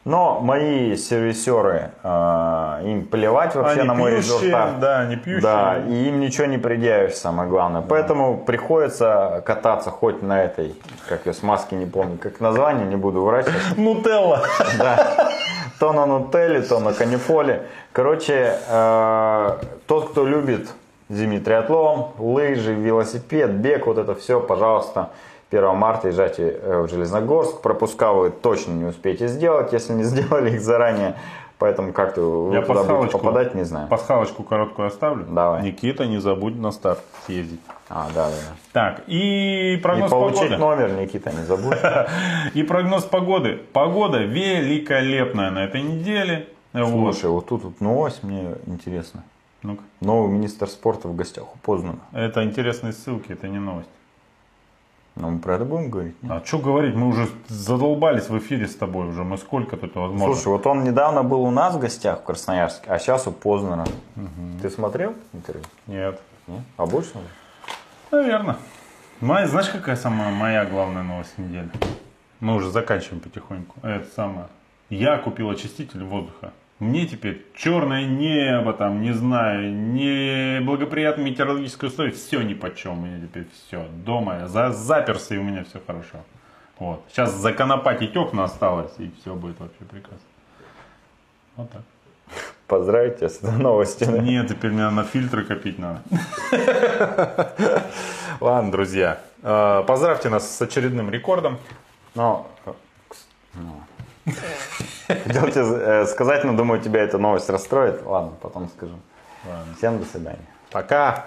Но мои сервисеры, э, им плевать вообще Они на мой пьющие, результат. да, не пьющие. Да, и им ничего не предъявишь, самое главное. Поэтому приходится кататься хоть на этой, как ее, смазки не помню, как название, не буду врать. Нутелла. Да. То на нутелле, то на канифоле. Короче, э, тот, кто любит зимний триатлон, лыжи, велосипед, бег, вот это все, пожалуйста, 1 марта езжайте э, в Железногорск. Пропуска вы точно не успеете сделать, если не сделали их заранее. Поэтому как-то Я туда будете попадать, не знаю. пасхалочку короткую оставлю. Давай. Никита, не забудь на старт съездить. А, да, да. Так, и И прогноз получить погоды. номер, Никита, не забудь. И прогноз погоды. Погода великолепная на этой неделе. Слушай, вот тут вот новость мне интересно. Ну-ка. Новый министр спорта в гостях у Познана. Это интересные ссылки, это не новость. Но мы про это будем говорить? нет? А что говорить, мы уже задолбались в эфире с тобой уже. Мы сколько тут возможно? Слушай, вот он недавно был у нас в гостях в Красноярске, а сейчас у Познана. Ты смотрел интервью? Нет. Нет? А будешь смотреть? Наверное. Моя, знаешь, какая самая моя главная новость недели? Мы уже заканчиваем потихоньку. Это самое. Я купил очиститель воздуха. Мне теперь черное небо, там, не знаю, неблагоприятные метеорологические условия, все ни по чем. У меня теперь все. Дома я за, заперся, и у меня все хорошо. Вот. Сейчас законопатить окна осталось, и все будет вообще прекрасно. Вот так. Поздравить тебя с новостью. да? Нет, теперь мне на фильтры копить надо. Ладно, друзья. э, Поздравьте нас с очередным рекордом. Но, ну. Хотел тебе э, сказать, но думаю, тебя эта новость расстроит. Ладно, потом скажу. Всем до свидания. Пока.